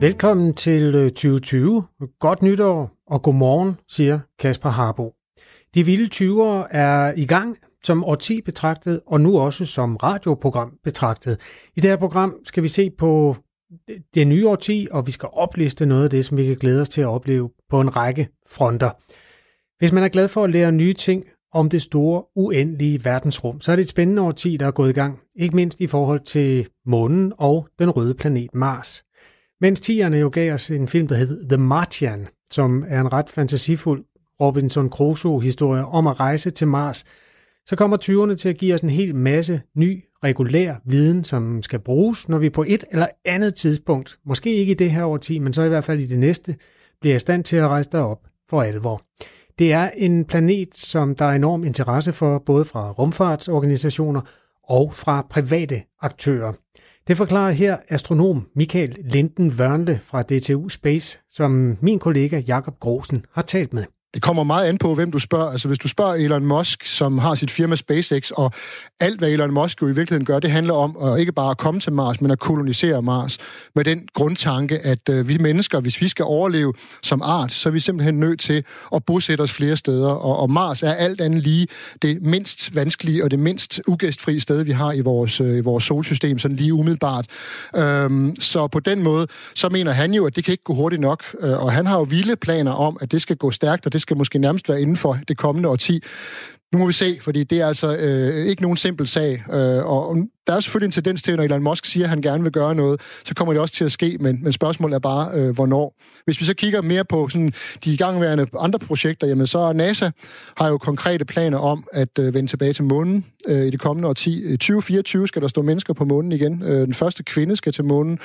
Velkommen til øh, 2020. Godt nytår og godmorgen, siger Kasper Harbo. De vilde 20'ere er i gang som årti betragtet, og nu også som radioprogram betragtet. I det her program skal vi se på det nye årti, og vi skal opliste noget af det, som vi kan glæde os til at opleve på en række fronter. Hvis man er glad for at lære nye ting om det store, uendelige verdensrum, så er det et spændende årti, der er gået i gang, ikke mindst i forhold til månen og den røde planet Mars. Mens tierne jo gav os en film, der hed The Martian, som er en ret fantasifuld Robinson Crusoe-historie om at rejse til Mars, så kommer 20'erne til at give os en hel masse ny, regulær viden, som skal bruges, når vi på et eller andet tidspunkt, måske ikke i det her årti, men så i hvert fald i det næste, bliver i stand til at rejse derop for alvor. Det er en planet, som der er enorm interesse for, både fra rumfartsorganisationer og fra private aktører. Det forklarer her astronom Michael Linden Wørnle fra DTU Space, som min kollega Jakob Grosen har talt med. Det kommer meget an på, hvem du spørger. Altså, hvis du spørger Elon Musk, som har sit firma SpaceX, og alt, hvad Elon Musk jo i virkeligheden gør, det handler om at ikke bare at komme til Mars, men at kolonisere Mars. Med den grundtanke, at øh, vi mennesker, hvis vi skal overleve som art, så er vi simpelthen nødt til at bosætte os flere steder. Og, og Mars er alt andet lige det mindst vanskelige og det mindst ugæstfri sted, vi har i vores, øh, i vores solsystem, sådan lige umiddelbart. Øhm, så på den måde, så mener han jo, at det kan ikke gå hurtigt nok. Øh, og han har jo vilde planer om, at det skal gå stærkt, og det skal måske nærmest være inden for det kommende årti. Nu må vi se, fordi det er altså øh, ikke nogen simpel sag. Øh, og der er selvfølgelig en tendens til, når Elon Musk siger, at han gerne vil gøre noget, så kommer det også til at ske, men, men spørgsmålet er bare, øh, hvornår. Hvis vi så kigger mere på sådan, de igangværende andre projekter, jamen så NASA har jo konkrete planer om at øh, vende tilbage til månen øh, i det kommende årti. Øh, 2024 skal der stå mennesker på månen igen. Øh, den første kvinde skal til månen,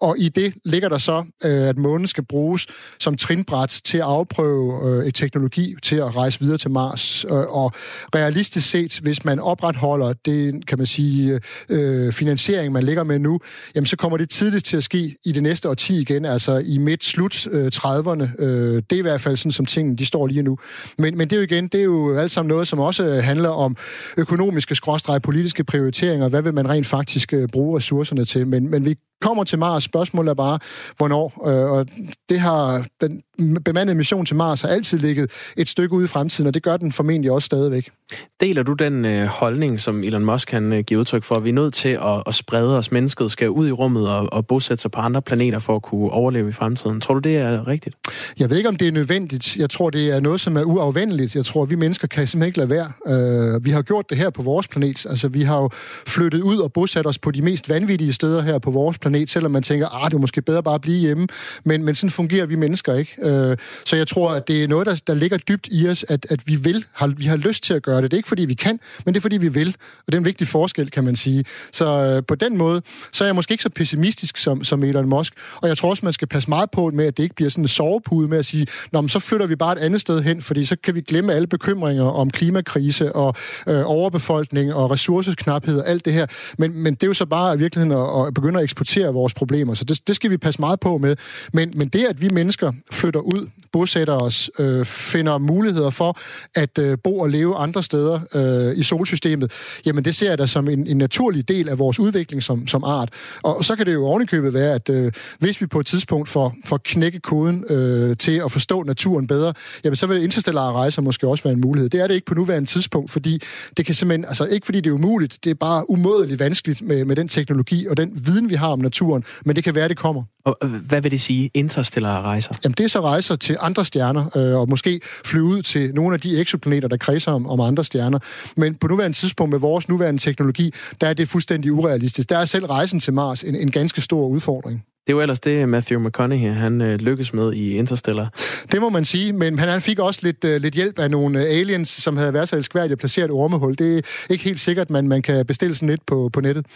og i det ligger der så, øh, at månen skal bruges som trinbræt til at afprøve øh, et teknologi til at rejse videre til Mars. Øh, og realistisk set, hvis man opretholder det, kan man sige, øh, finansiering, man ligger med nu, jamen så kommer det tidligst til at ske i det næste årti igen, altså i midt-slut øh, 30'erne. Øh, det er i hvert fald sådan, som tingene de står lige nu. Men, men det er jo igen, det er jo alt sammen noget, som også handler om økonomiske skråstreger, politiske prioriteringer. Hvad vil man rent faktisk øh, bruge ressourcerne til? Men, men vi kommer til Mars. Spørgsmålet er bare, hvornår. Øh, og det har den bemandede mission til Mars har altid ligget et stykke ude i fremtiden, og det gør den formentlig også stadigvæk. Deler du den øh, holdning, som Elon Musk kan øh, give udtryk for, at vi er nødt til at, at sprede os? Mennesket skal ud i rummet og, og bosætte sig på andre planeter for at kunne overleve i fremtiden. Tror du, det er rigtigt? Jeg ved ikke, om det er nødvendigt. Jeg tror, det er noget, som er uafvendeligt. Jeg tror, vi mennesker kan simpelthen ikke lade være. Øh, vi har gjort det her på vores planet. Altså, vi har jo flyttet ud og bosat os på de mest vanvittige steder her på vores planet, selvom man tænker, at ah, det er måske bedre bare at blive hjemme. Men, men sådan fungerer vi mennesker ikke. Øh, så jeg tror, at det er noget, der, der ligger dybt i os, at, at vi vil, har, vi har lyst til at gøre det. Det er ikke, fordi vi kan, men det er, fordi vi vil. Og det er en vigtig forskel, kan man sige. Så øh, på den måde, så er jeg måske ikke så pessimistisk som, som Elon Musk. Og jeg tror også, man skal passe meget på med, at det ikke bliver sådan en sovepude med at sige, Nå, men så flytter vi bare et andet sted hen, fordi så kan vi glemme alle bekymringer om klimakrise og øh, overbefolkning og ressourceknaphed og alt det her. Men, men det er jo så bare i virkeligheden at, at begynde at eksportere vores problemer, så det, det skal vi passe meget på med. Men, men det, at vi mennesker flytter ud, bosætter os, øh, finder muligheder for at øh, bo og leve andre steder øh, i solsystemet, jamen det ser jeg da som en, en naturlig del af vores udvikling som, som art. Og så kan det jo ovenikøbet være, at øh, hvis vi på et tidspunkt får, får knække koden øh, til at forstå naturen bedre, jamen så vil interstellare rejser måske også være en mulighed. Det er det ikke på nuværende tidspunkt, fordi det kan simpelthen, altså ikke fordi det er umuligt, det er bare umådeligt vanskeligt med, med den teknologi og den viden, vi har om naturen, men det kan være, det kommer. Og hvad vil det sige, interstellare rejser? Jamen det er så rejser til andre stjerner, øh, og måske flyve ud til nogle af de eksoplaneter, der kredser om, om andre stjerner. Men på nuværende tidspunkt med vores nuværende teknologi, der er det fuldstændig urealistisk. Der er selv rejsen til Mars en, en ganske stor udfordring. Det er jo ellers det, Matthew McConaughey han øh, lykkes med i Interstellar. Det må man sige, men han, han fik også lidt, øh, lidt hjælp af nogle øh, aliens, som havde været så elskværdige at placere et ormehul. Det er ikke helt sikkert, man, man kan bestille sådan lidt på, på nettet.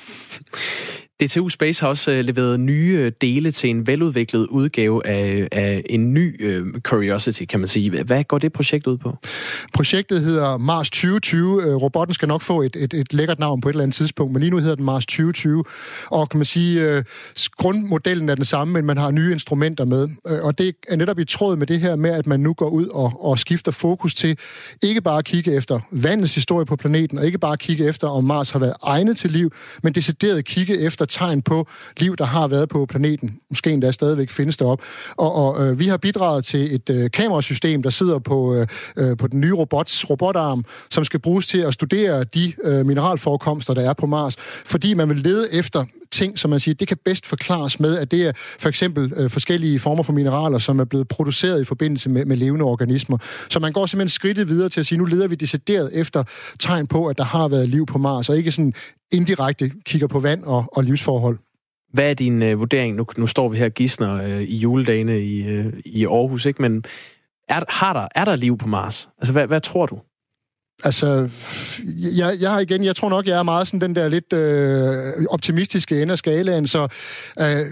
DTU Space har også øh, leveret nye øh, dele til en veludviklet udgave af, af en ny øh, Curiosity, kan man sige. Hvad går det projekt ud på? Projektet hedder Mars 2020. Øh, robotten skal nok få et, et, et lækkert navn på et eller andet tidspunkt, men lige nu hedder den Mars 2020. Og kan man sige, øh, grundmodellen er den samme, men man har nye instrumenter med. Og det er netop i tråd med det her med, at man nu går ud og, og skifter fokus til ikke bare at kigge efter vandets historie på planeten, og ikke bare at kigge efter, om Mars har været egnet til liv, men decideret kigge efter efter tegn på liv, der har været på planeten. Måske endda stadigvæk findes derop. Og, og øh, vi har bidraget til et øh, kamerasystem, der sidder på, øh, øh, på den nye robots robotarm, som skal bruges til at studere de øh, mineralforekomster, der er på Mars, fordi man vil lede efter ting, som man siger, det kan bedst forklares med, at det er for eksempel øh, forskellige former for mineraler, som er blevet produceret i forbindelse med, med levende organismer. Så man går simpelthen skridtet videre til at sige, nu leder vi decideret efter tegn på, at der har været liv på Mars, og ikke sådan indirekte kigger på vand og, og livsforhold. Hvad er din øh, vurdering? Nu, nu står vi her gisner øh, i juledagene i, øh, i Aarhus, ikke? men er, har der, er der liv på Mars? Altså, hvad, hvad tror du? Altså, jeg, jeg har igen, jeg tror nok, jeg er meget sådan den der lidt øh, optimistiske ende af skalaen, så øh,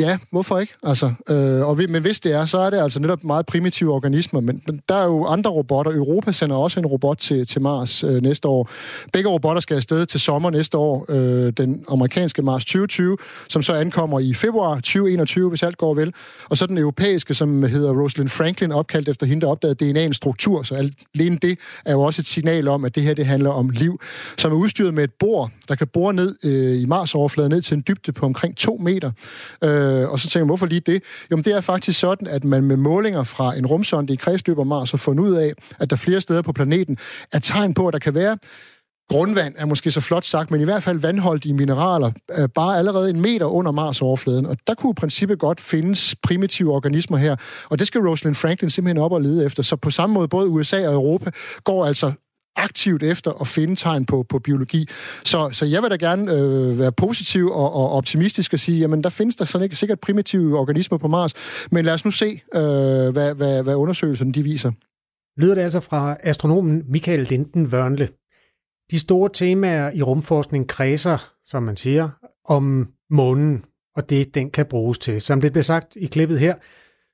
ja, hvorfor ikke? Altså, øh, og, men hvis det er, så er det altså netop meget primitive organismer, men, men der er jo andre robotter. Europa sender også en robot til, til Mars øh, næste år. Begge robotter skal afsted til sommer næste år, øh, den amerikanske Mars 2020, som så ankommer i februar 2021, hvis alt går vel, og så den europæiske, som hedder Rosalind Franklin, opkaldt efter hende, der opdagede DNA'ens struktur, så alene det er jo også et signal om, at det her det handler om liv, som er udstyret med et bor, der kan bore ned øh, i Mars-overfladen ned til en dybde på omkring 2 meter. Øh, og så tænker man, hvorfor lige det? Jo, men det er faktisk sådan, at man med målinger fra en rumsonde i kredsløb om Mars har fundet ud af, at der flere steder på planeten er tegn på, at der kan være grundvand er måske så flot sagt, men i hvert fald vandholdige mineraler, er bare allerede en meter under Mars-overfladen. Og der kunne i princippet godt findes primitive organismer her. Og det skal Rosalind Franklin simpelthen op og lede efter. Så på samme måde, både USA og Europa går altså aktivt efter at finde tegn på, på biologi. Så, så jeg vil da gerne øh, være positiv og, og optimistisk og sige, jamen der findes der sådan ikke sikkert primitive organismer på Mars, men lad os nu se, øh, hvad, hvad, hvad undersøgelserne de viser. Lyder det altså fra astronomen Michael Linden Wørnle. De store temaer i rumforskning kredser, som man siger, om månen og det, den kan bruges til. Som det bliver sagt i klippet her,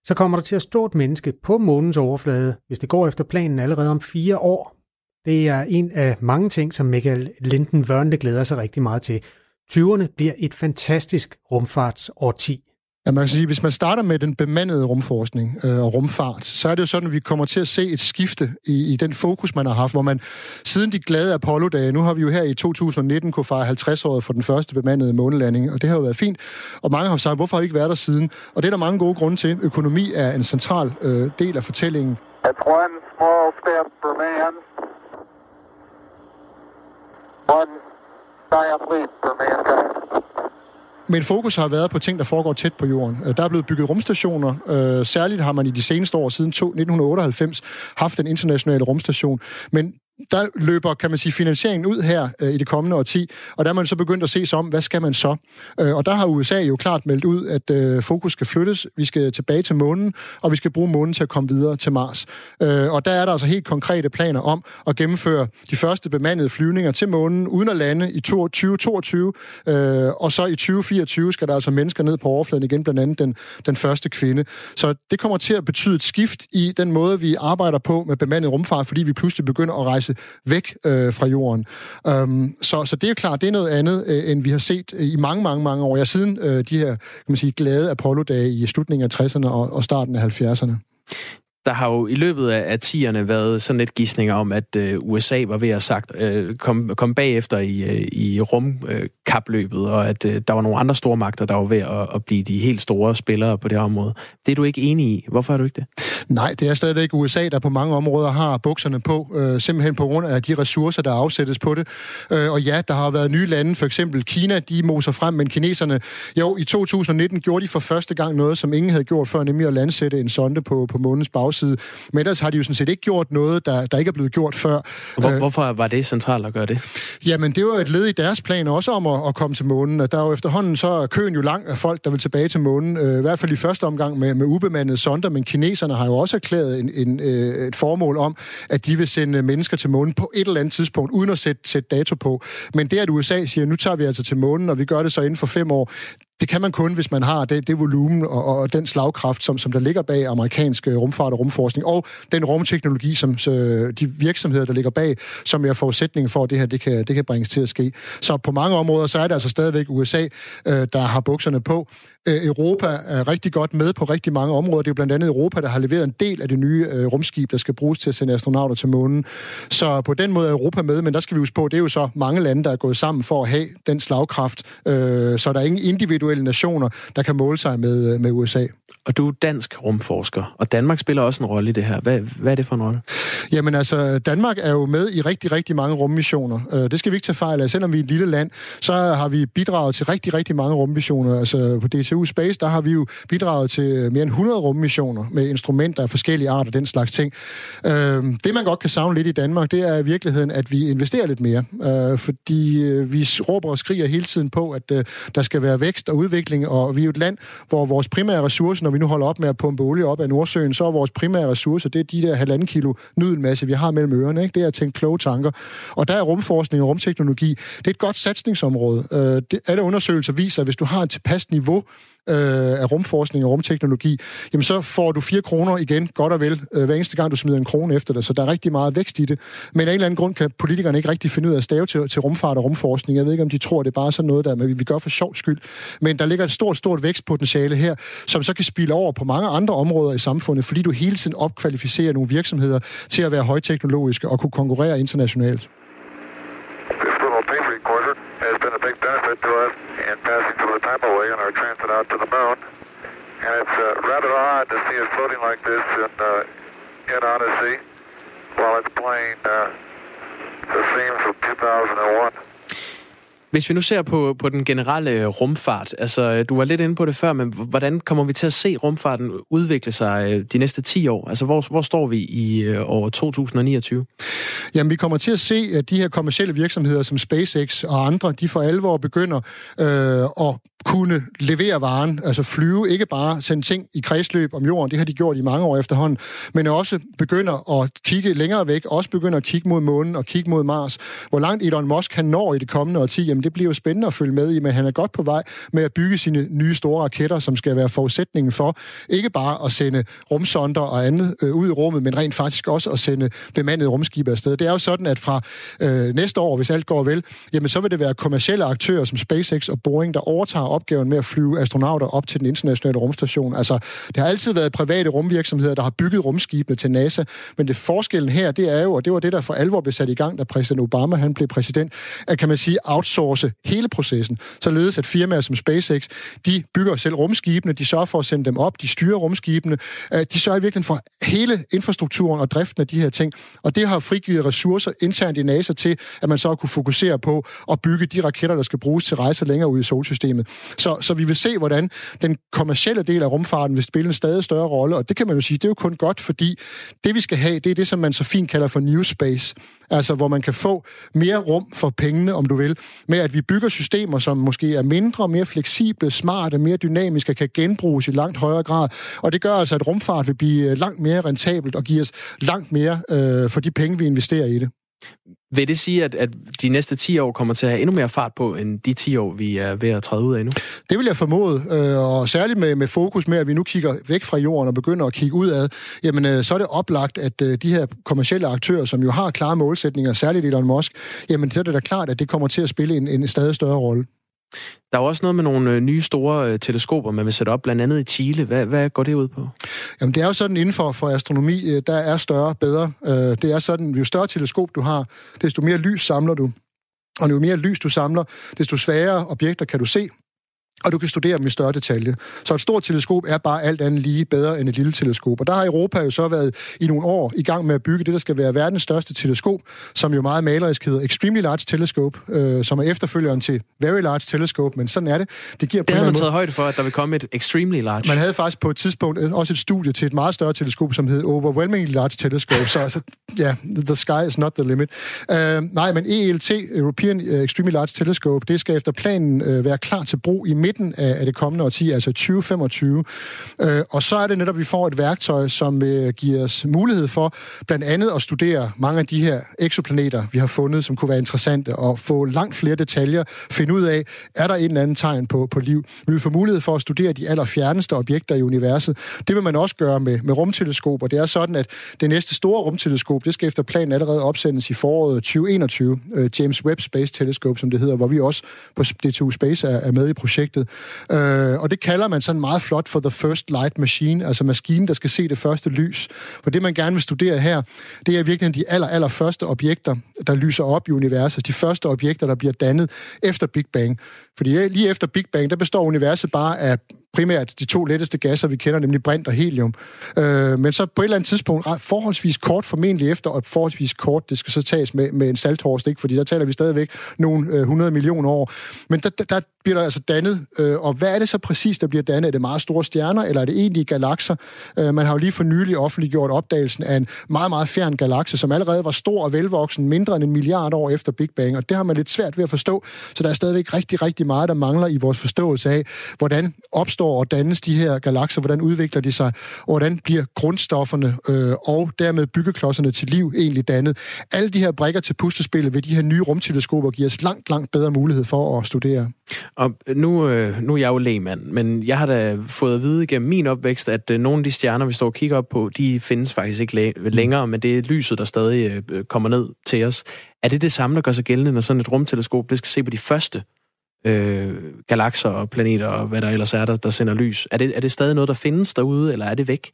så kommer der til at stå et menneske på månens overflade, hvis det går efter planen allerede om fire år. Det er en af mange ting, som Michael Linden Wørnle glæder sig rigtig meget til. 20'erne bliver et fantastisk rumfartsårti. Ja, man kan sige, hvis man starter med den bemandede rumforskning øh, og rumfart, så er det jo sådan, at vi kommer til at se et skifte i, i den fokus, man har haft, hvor man siden de glade Apollo-dage, nu har vi jo her i 2019 kunne fejre 50-året for den første bemandede månelanding, og det har jo været fint. Og mange har sagt, hvorfor har vi ikke været der siden? Og det er der mange gode grunde til. Økonomi er en central øh, del af fortællingen. That's one small step for man, one giant leap for mankind. Men fokus har været på ting, der foregår tæt på jorden. Øh, der er blevet bygget rumstationer. Øh, særligt har man i de seneste år, siden 1998, haft en international rumstation. Men der løber, kan man sige, finansieringen ud her øh, i det kommende årti, og der er man så begyndt at se sig om, hvad skal man så? Øh, og der har USA jo klart meldt ud, at øh, fokus skal flyttes, vi skal tilbage til månen, og vi skal bruge månen til at komme videre til Mars. Øh, og der er der altså helt konkrete planer om at gennemføre de første bemandede flyvninger til månen, uden at lande i 2022, øh, og så i 2024 skal der altså mennesker ned på overfladen igen, blandt andet den, den første kvinde. Så det kommer til at betyde et skift i den måde, vi arbejder på med bemandet rumfart, fordi vi pludselig begynder at rejse væk øh, fra jorden. Øhm, så, så det er jo klart, det er noget andet, øh, end vi har set øh, i mange, mange, mange år. Jeg siden øh, de her kan man sige, glade Apollo-dage i slutningen af 60'erne og, og starten af 70'erne. Der har jo i løbet af, af 10'erne været sådan lidt gissninger om, at øh, USA var ved at sagt, øh, komme kom bagefter i, øh, i rumkapløbet, øh, og at øh, der var nogle andre store magter, der var ved at, at blive de helt store spillere på det her område. Det er du ikke enig i. Hvorfor er du ikke det? Nej, det er stadigvæk USA, der på mange områder har bukserne på, øh, simpelthen på grund af de ressourcer, der afsættes på det. Øh, og ja, der har været nye lande, for eksempel Kina, de moser frem, men kineserne, jo, i 2019 gjorde de for første gang noget, som ingen havde gjort før, nemlig at landsætte en sonde på, på månens bagside. Men ellers har de jo sådan set ikke gjort noget, der, der ikke er blevet gjort før. Hvor, øh, hvorfor var det centralt at gøre det? Jamen, det var et led i deres plan også om at, at komme til månen. Der er jo efterhånden så er køen jo lang af folk, der vil tilbage til månen. Øh, I hvert fald i første omgang med, med ubemandede sonder, men kineserne har jo også erklæret en, en, øh, et formål om, at de vil sende mennesker til månen på et eller andet tidspunkt, uden at sætte, sætte dato på. Men det, at USA siger, nu tager vi altså til månen, og vi gør det så inden for fem år, det kan man kun, hvis man har det, det volumen og, og den slagkraft, som, som der ligger bag amerikansk øh, rumfart og rumforskning, og den rumteknologi, som så, de virksomheder, der ligger bag, som er forudsætningen for, at det her det kan, det kan bringes til at ske. Så på mange områder, så er det altså stadigvæk USA, øh, der har bukserne på. Øh, Europa er rigtig godt med på rigtig mange områder. Det er jo blandt andet Europa, der har leveret en del af det nye øh, rumskib, der skal bruges til at sende astronauter til månen. Så på den måde er Europa med, men der skal vi huske på, det er jo så mange lande, der er gået sammen for at have den slagkraft. Øh, så der er ingen individuelle nationer, der kan måle sig med, med USA. Og du er dansk rumforsker, og Danmark spiller også en rolle i det her. Hvad, hvad er det for en rolle? Jamen altså, Danmark er jo med i rigtig, rigtig mange rummissioner. Det skal vi ikke tage fejl af. Selvom vi er et lille land, så har vi bidraget til rigtig, rigtig mange rummissioner. Altså på DTU Space, der har vi jo bidraget til øh, mere end 100 rummissioner med instrumenter af forskellige arter, og den slags ting. Øhm, det man godt kan savne lidt i Danmark, det er i virkeligheden, at vi investerer lidt mere. Øh, fordi øh, vi råber og skriger hele tiden på, at der skal være vækst og udvikling, og vi er jo et land, hvor vores primære ressource, når vi nu holder op med at pumpe olie op af Nordsøen, så er vores primære ressource, det er de der halvanden kilo nudelmasse, vi har mellem ørerne. Ikke? Det er at tænke kloge tanker. Og der er rumforskning og rumteknologi, det er et godt satsningsområde. Øh, det, alle undersøgelser viser, at hvis du har et tilpas niveau øh, af rumforskning og rumteknologi, jamen så får du 4 kroner igen, godt og vel, øh, hver eneste gang du smider en krone efter det. Så der er rigtig meget vækst i det. Men af en eller anden grund kan politikerne ikke rigtig finde ud af at stave til, til rumfart og rumforskning. Jeg ved ikke, om de tror, det er bare sådan noget, der vi, vi gør for sjov skyld. Men der ligger et stort, stort vækstpotentiale her, som så kan spille over på mange andre områder i samfundet, fordi du hele tiden opkvalificerer nogle virksomheder til at være højteknologiske og kunne konkurrere internationalt. Has been a big benefit to us in passing of the time away on our transit out to the moon. And it's uh, rather odd to see us floating like this in, uh, in Odyssey while it's playing uh, the themes of 2001. Hvis vi nu ser på, på den generelle øh, rumfart, altså øh, du var lidt inde på det før, men hvordan kommer vi til at se rumfarten udvikle sig øh, de næste 10 år? Altså hvor, hvor står vi i år 2029? Jamen vi kommer til at se, at de her kommercielle virksomheder som SpaceX og andre, de for alvor begynder øh, at kunne levere varen, altså flyve, ikke bare sende ting i kredsløb om jorden, det har de gjort i mange år efterhånden, men også begynder at kigge længere væk, også begynder at kigge mod månen og kigge mod Mars. Hvor langt Elon Musk han når i det kommende årti, jamen det bliver jo spændende at følge med i, men han er godt på vej med at bygge sine nye store raketter, som skal være forudsætningen for ikke bare at sende rumsonder og andet øh, ud i rummet, men rent faktisk også at sende bemandede rumskibe afsted. Det er jo sådan, at fra øh, næste år, hvis alt går vel, jamen så vil det være kommercielle aktører som SpaceX og Boeing, der overtager opgaven med at flyve astronauter op til den internationale rumstation. Altså, det har altid været private rumvirksomheder, der har bygget rumskibene til NASA, men det forskellen her, det er jo, og det var det, der for alvor blev sat i gang, da præsident Obama han blev præsident, at kan man sige outsource hele processen, således at firmaer som SpaceX, de bygger selv rumskibene, de sørger for at sende dem op, de styrer rumskibene, øh, de sørger virkelig for hele infrastrukturen og driften af de her ting, og det har frigivet ressourcer internt i NASA til, at man så kunne fokusere på at bygge de raketter, der skal bruges til rejser længere ud i solsystemet. Så, så vi vil se, hvordan den kommercielle del af rumfarten vil spille en stadig større rolle, og det kan man jo sige, det er jo kun godt, fordi det vi skal have, det er det, som man så fint kalder for new space. Altså, hvor man kan få mere rum for pengene, om du vil, med at vi bygger systemer, som måske er mindre, mere fleksible, smarte, mere dynamiske, kan genbruges i langt højere grad. Og det gør altså, at rumfart vil blive øh, langt mere rentabelt og give os langt mere øh, for de penge, vi investerer i det. Vil det sige, at, at de næste 10 år kommer til at have endnu mere fart på, end de 10 år, vi er ved at træde ud af nu? Det vil jeg formode, øh, og særligt med, med fokus med, at vi nu kigger væk fra jorden og begynder at kigge udad, jamen øh, så er det oplagt, at øh, de her kommersielle aktører, som jo har klare målsætninger, særligt Elon Musk, jamen så er det da klart, at det kommer til at spille en, en stadig større rolle. Der er også noget med nogle øh, nye store øh, teleskoper, man vil sætte op, blandt andet i Chile. Hvad, hvad går det ud på? Jamen, det er jo sådan inden for, for astronomi, øh, der er større bedre. Det er sådan, jo større teleskop du har, desto mere lys samler du. Og jo mere lys du samler, desto sværere objekter kan du se og du kan studere dem i større detalje. Så et stort teleskop er bare alt andet lige bedre end et lille teleskop. Og der har Europa jo så været i nogle år i gang med at bygge det, der skal være verdens største teleskop, som jo meget malerisk hedder Extremely Large Telescope, øh, som er efterfølgeren til Very Large Telescope, men sådan er det. Det, giver det havde man taget højde for, at der vil komme et Extremely Large. Man havde faktisk på et tidspunkt også et studie til et meget større teleskop, som hed Overwhelmingly Large Telescope, så altså, ja, the sky is not the limit. Uh, nej, men ELT, European Extremely Large Telescope, det skal efter planen uh, være klar til brug i midten af, af det kommende årti, altså 2025. Øh, og så er det netop, at vi får et værktøj, som øh, giver os mulighed for blandt andet at studere mange af de her eksoplaneter, vi har fundet, som kunne være interessante, og få langt flere detaljer, finde ud af, er der en eller anden tegn på, på liv. Vi vil få mulighed for at studere de allerfjerneste objekter i universet. Det vil man også gøre med, med rumteleskoper. Det er sådan, at det næste store rumteleskop, det skal efter planen allerede opsendes i foråret 2021. Øh, James Webb Space Telescope, som det hedder, hvor vi også på DTU Space er, er med i projektet. Øh, og det kalder man sådan meget flot for The First Light Machine, altså maskinen, der skal se det første lys. For det, man gerne vil studere her, det er virkelig de aller, aller første objekter, der lyser op i universet. De første objekter, der bliver dannet efter Big Bang. Fordi lige efter Big Bang, der består universet bare af primært de to letteste gasser, vi kender, nemlig brint og helium. Øh, men så på et eller andet tidspunkt, ah, forholdsvis kort formentlig efter, og forholdsvis kort, det skal så tages med, med en salthorst, ikke? fordi der taler vi stadigvæk nogle øh, 100 millioner år. Men der, der bliver der altså dannet, øh, og hvad er det så præcis, der bliver dannet? Er det meget store stjerner, eller er det egentlig galakser? Øh, man har jo lige for nylig offentliggjort opdagelsen af en meget, meget fjern galakse, som allerede var stor og velvoksen, mindre end en milliard år efter Big Bang, og det har man lidt svært ved at forstå, så der er stadigvæk rigtig, rigtig meget, der mangler i vores forståelse af, hvordan opstår opstår og dannes de her galakser, hvordan udvikler de sig, og hvordan bliver grundstofferne øh, og dermed byggeklodserne til liv egentlig dannet. Alle de her brækker til pustespillet ved de her nye rumteleskoper giver os langt, langt bedre mulighed for at studere. Og nu, øh, nu er jeg jo lægmand, men jeg har da fået at vide gennem min opvækst, at øh, nogle af de stjerner, vi står og kigger op på, de findes faktisk ikke længere, men det er lyset, der stadig øh, kommer ned til os. Er det det samme, der gør sig gældende, når sådan et rumteleskop det skal se på de første øh, galakser og planeter og hvad der ellers er, der, der sender lys. Er det, er det stadig noget, der findes derude, eller er det væk?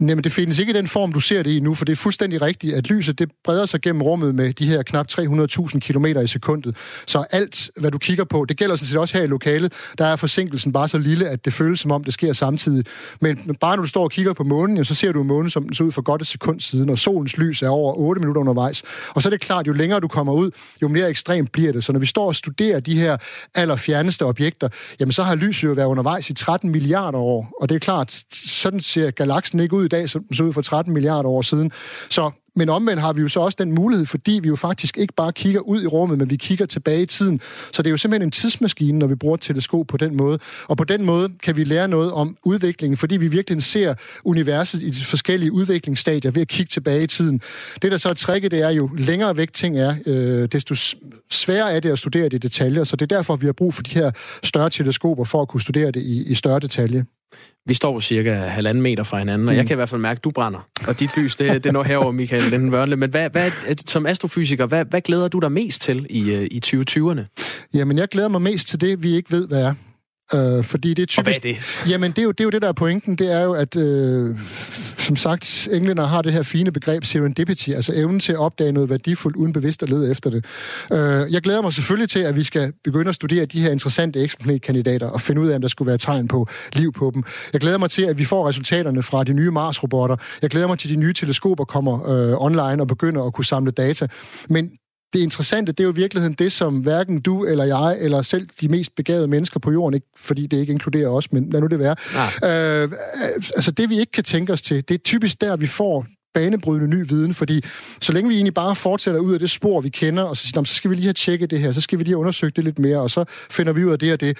Jamen, det findes ikke i den form, du ser det i nu, for det er fuldstændig rigtigt, at lyset det breder sig gennem rummet med de her knap 300.000 km i sekundet. Så alt, hvad du kigger på, det gælder sådan set også her i lokalet, der er forsinkelsen bare så lille, at det føles som om, det sker samtidig. Men bare når du står og kigger på månen, så ser du månen, som den så ud for godt et sekund siden, og solens lys er over 8 minutter undervejs. Og så er det klart, jo længere du kommer ud, jo mere ekstremt bliver det. Så når vi står og studerer de her allerfjerneste objekter, jamen så har lyset jo været undervejs i 13 milliarder år. Og det er klart, sådan ser galaksen ikke ud i dag, som den så ud for 13 milliarder år siden. Så men omvendt har vi jo så også den mulighed, fordi vi jo faktisk ikke bare kigger ud i rummet, men vi kigger tilbage i tiden. Så det er jo simpelthen en tidsmaskine, når vi bruger teleskop på den måde. Og på den måde kan vi lære noget om udviklingen, fordi vi virkelig ser universet i de forskellige udviklingsstadier ved at kigge tilbage i tiden. Det, der så er tricket, det er jo længere væk ting er, øh, desto sværere er det at studere det i detaljer. Så det er derfor, vi har brug for de her større teleskoper for at kunne studere det i, i større detalje. Vi står cirka halvanden meter fra hinanden, og mm. jeg kan i hvert fald mærke, at du brænder. Og dit lys, det, det når herover, Michael Linden Wørle. Men hvad, hvad, som astrofysiker, hvad, hvad glæder du dig mest til i, øh, i 2020'erne? Jamen, jeg glæder mig mest til det, vi ikke ved, hvad er. Øh, fordi det er typisk... Og hvad er det? Jamen, det er, jo, det er jo det, der er pointen. Det er jo, at øh, som sagt, englænder har det her fine begreb serendipity, altså evnen til at opdage noget værdifuldt, uden bevidst at lede efter det. Øh, jeg glæder mig selvfølgelig til, at vi skal begynde at studere de her interessante eksplanetkandidater og finde ud af, om der skulle være tegn på liv på dem. Jeg glæder mig til, at vi får resultaterne fra de nye Mars-robotter. Jeg glæder mig til, at de nye teleskoper kommer øh, online og begynder at kunne samle data. Men det interessante, det er jo i virkeligheden det, som hverken du eller jeg, eller selv de mest begavede mennesker på jorden, ikke, fordi det ikke inkluderer os, men lad nu det være. Ah. Øh, altså det, vi ikke kan tænke os til, det er typisk der, vi får banebrydende ny viden, fordi så længe vi egentlig bare fortsætter ud af det spor, vi kender, og så, siger, så skal vi lige have tjekket det her, så skal vi lige have undersøgt det lidt mere, og så finder vi ud af det og det.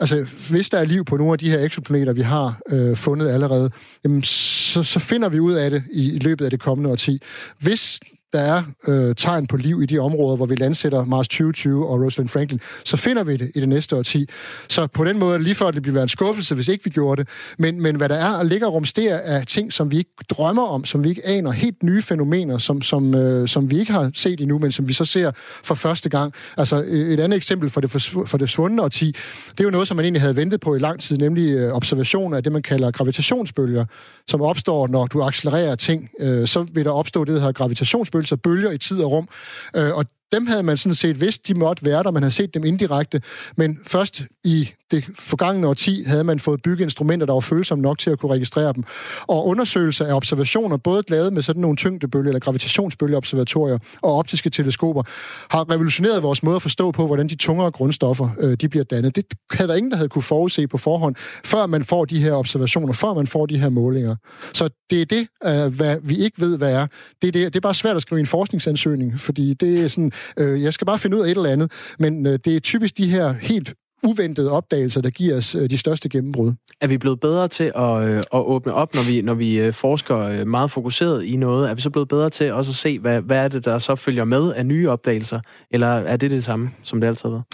Altså, hvis der er liv på nogle af de her eksoplaneter, vi har øh, fundet allerede, jamen, så, så finder vi ud af det i, i løbet af det kommende årti. Hvis der er øh, tegn på liv i de områder, hvor vi landsætter Mars 2020 og Rosalind Franklin, så finder vi det i det næste årti. Så på den måde, lige før det bliver en skuffelse, hvis ikke vi gjorde det, men, men hvad der er og ligger rumsterer af ting, som vi ikke drømmer om, som vi ikke aner, helt nye fænomener, som, som, øh, som vi ikke har set endnu, men som vi så ser for første gang. Altså øh, et andet eksempel for det, for, for det svundne årti, det er jo noget, som man egentlig havde ventet på i lang tid, nemlig øh, af det, man kalder gravitationsbølger, som opstår, når du accelererer ting. Øh, så vil der opstå det, der hedder gravitationsbølger, følelser bølger i tid og rum. Øh, og dem havde man sådan set vidst, de måtte være der, man havde set dem indirekte, men først i det forgangne årti havde man fået bygget instrumenter, der var følsomme nok til at kunne registrere dem. Og undersøgelser af observationer, både lavet med sådan nogle tyngdebølge- eller gravitationsbølgeobservatorier og optiske teleskoper, har revolutioneret vores måde at forstå på, hvordan de tungere grundstoffer øh, de bliver dannet. Det havde der ingen, der havde kunne forudse på forhånd, før man får de her observationer, før man får de her målinger. Så det er det, øh, hvad vi ikke ved, hvad er. Det er, det, det er bare svært at skrive en forskningsansøgning, fordi det er sådan, øh, jeg skal bare finde ud af et eller andet, men øh, det er typisk de her helt uventede opdagelser, der giver os øh, de største gennembrud. Er vi blevet bedre til at, øh, at åbne op, når vi, når vi øh, forsker meget fokuseret i noget? Er vi så blevet bedre til også at se, hvad, hvad er det, der så følger med af nye opdagelser? Eller er det det samme, som det altid har været?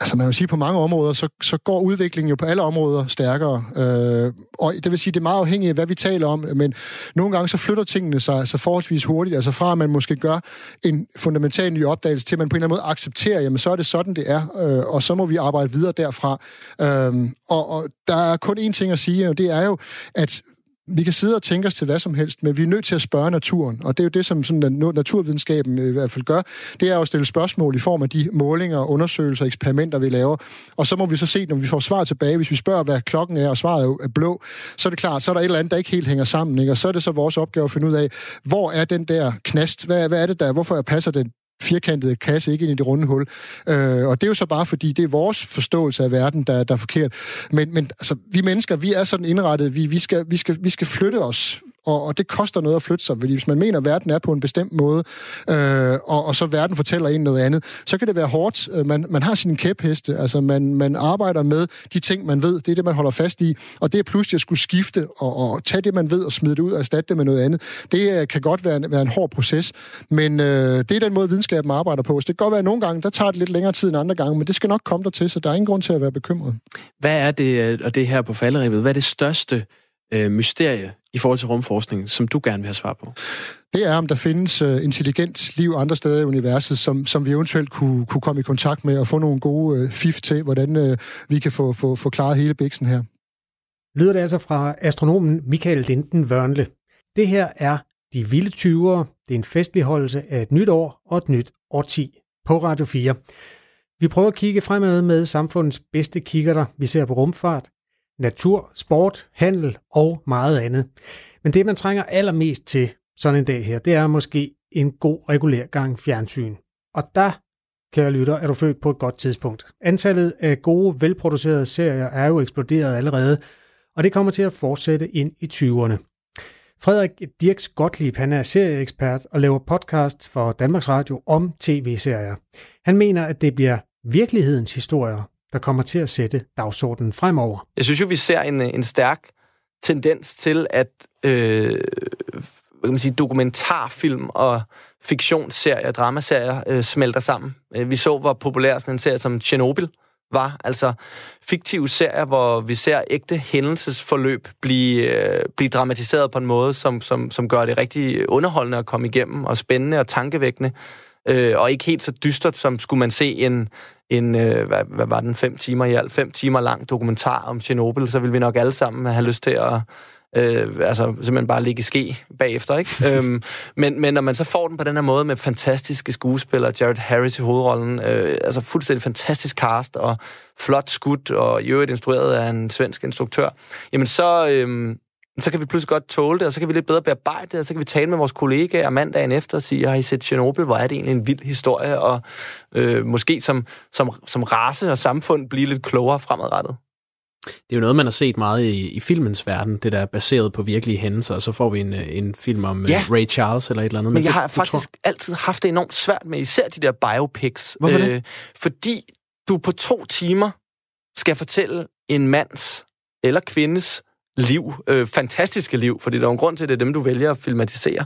Altså man vil sige, på mange områder, så, så går udviklingen jo på alle områder stærkere. Øh, og det vil sige, det er meget afhængigt af, hvad vi taler om, men nogle gange så flytter tingene sig så forholdsvis hurtigt. Altså fra at man måske gør en fundamental ny opdagelse, til at man på en eller anden måde accepterer, jamen så er det sådan, det er, øh, og så må vi arbejde videre derfra. Øhm, og, og der er kun én ting at sige, og det er jo, at vi kan sidde og tænke os til hvad som helst, men vi er nødt til at spørge naturen, og det er jo det, som sådan, naturvidenskaben øh, i hvert fald gør, det er at stille spørgsmål i form af de målinger, undersøgelser, eksperimenter, vi laver, og så må vi så se, når vi får svar tilbage, hvis vi spørger, hvad klokken er, og svaret er blå, så er det klart, så er der et eller andet, der ikke helt hænger sammen, ikke? og så er det så vores opgave at finde ud af, hvor er den der knast, hvad, hvad er det der, hvorfor passer den firkantede kasse, ikke ind i det runde hul. Øh, og det er jo så bare fordi, det er vores forståelse af verden, der, der er forkert. Men, men altså, vi mennesker, vi er sådan indrettet, vi, vi, skal, vi, skal, vi skal flytte os og, og det koster noget at flytte sig, fordi hvis man mener, at verden er på en bestemt måde, øh, og, og så verden fortæller en noget andet, så kan det være hårdt. Øh, man, man har sine kæpheste, altså man, man arbejder med de ting, man ved, det er det, man holder fast i, og det er pludselig at skulle skifte og, og tage det, man ved, og smide det ud og erstatte det med noget andet. Det øh, kan godt være en, være en hård proces, men øh, det er den måde, videnskaben arbejder på. Så det kan godt være, at nogle gange, der tager det lidt længere tid end andre gange, men det skal nok komme der til, så der er ingen grund til at være bekymret. Hvad er det, øh, og det her på falderibet, hvad er det største øh, mysterie i forhold til rumforskning, som du gerne vil have svar på? Det er, om der findes uh, intelligent liv andre steder i universet, som, som vi eventuelt kunne, kunne komme i kontakt med og få nogle gode uh, fif til, hvordan uh, vi kan få, få, få klaret hele biksen her. Lyder det altså fra astronomen Michael Linden Vørnle. Det her er De Vilde 20'ere. Det er en festligholdelse af et nyt år og et nyt årti på Radio 4. Vi prøver at kigge fremad med samfundets bedste kikkerter. Vi ser på rumfart, natur, sport, handel og meget andet. Men det, man trænger allermest til sådan en dag her, det er måske en god regulær gang fjernsyn. Og der, kære lytter, er du født på et godt tidspunkt. Antallet af gode, velproducerede serier er jo eksploderet allerede, og det kommer til at fortsætte ind i 20'erne. Frederik Dirks Gottlieb, han er serieekspert og laver podcast for Danmarks Radio om tv-serier. Han mener, at det bliver virkelighedens historier, der kommer til at sætte dagsordenen fremover. Jeg synes jo, vi ser en, en stærk tendens til, at øh, hvad kan man sige, dokumentarfilm og fiktionsserier, dramaserier øh, smelter sammen. Øh, vi så, hvor populær sådan en serie som Chernobyl var. Altså fiktive serier, hvor vi ser ægte hændelsesforløb blive, øh, blive dramatiseret på en måde, som, som, som gør det rigtig underholdende at komme igennem, og spændende og tankevækkende. Øh, og ikke helt så dystert, som skulle man se en, en, øh, hvad, hvad var den, fem timer i alt, fem timer lang dokumentar om Tjernobyl, så vil vi nok alle sammen have lyst til at øh, altså simpelthen bare ligge ske bagefter, ikke? øhm, men, men når man så får den på den her måde med fantastiske skuespillere, Jared Harris i hovedrollen, øh, altså fuldstændig fantastisk cast og flot skud, og i øvrigt instrueret af en svensk instruktør, jamen så, øh, så kan vi pludselig godt tåle det, og så kan vi lidt bedre bearbejde det, og så kan vi tale med vores kollegaer mandagen efter og sige, har I set Chernobyl, hvor er det egentlig en vild historie, og øh, måske som, som, som race og samfund blive lidt klogere fremadrettet. Det er jo noget, man har set meget i, i filmens verden, det der er baseret på virkelige hændelser, og så får vi en, en film om ja. Ray Charles eller et eller andet. Men, men jeg det, har faktisk tror... altid haft det enormt svært med især de der biopics. Hvorfor øh, det? Fordi du på to timer skal fortælle en mands eller kvindes liv, øh, fantastiske liv, fordi der er en grund til, at det er dem, du vælger at filmatisere.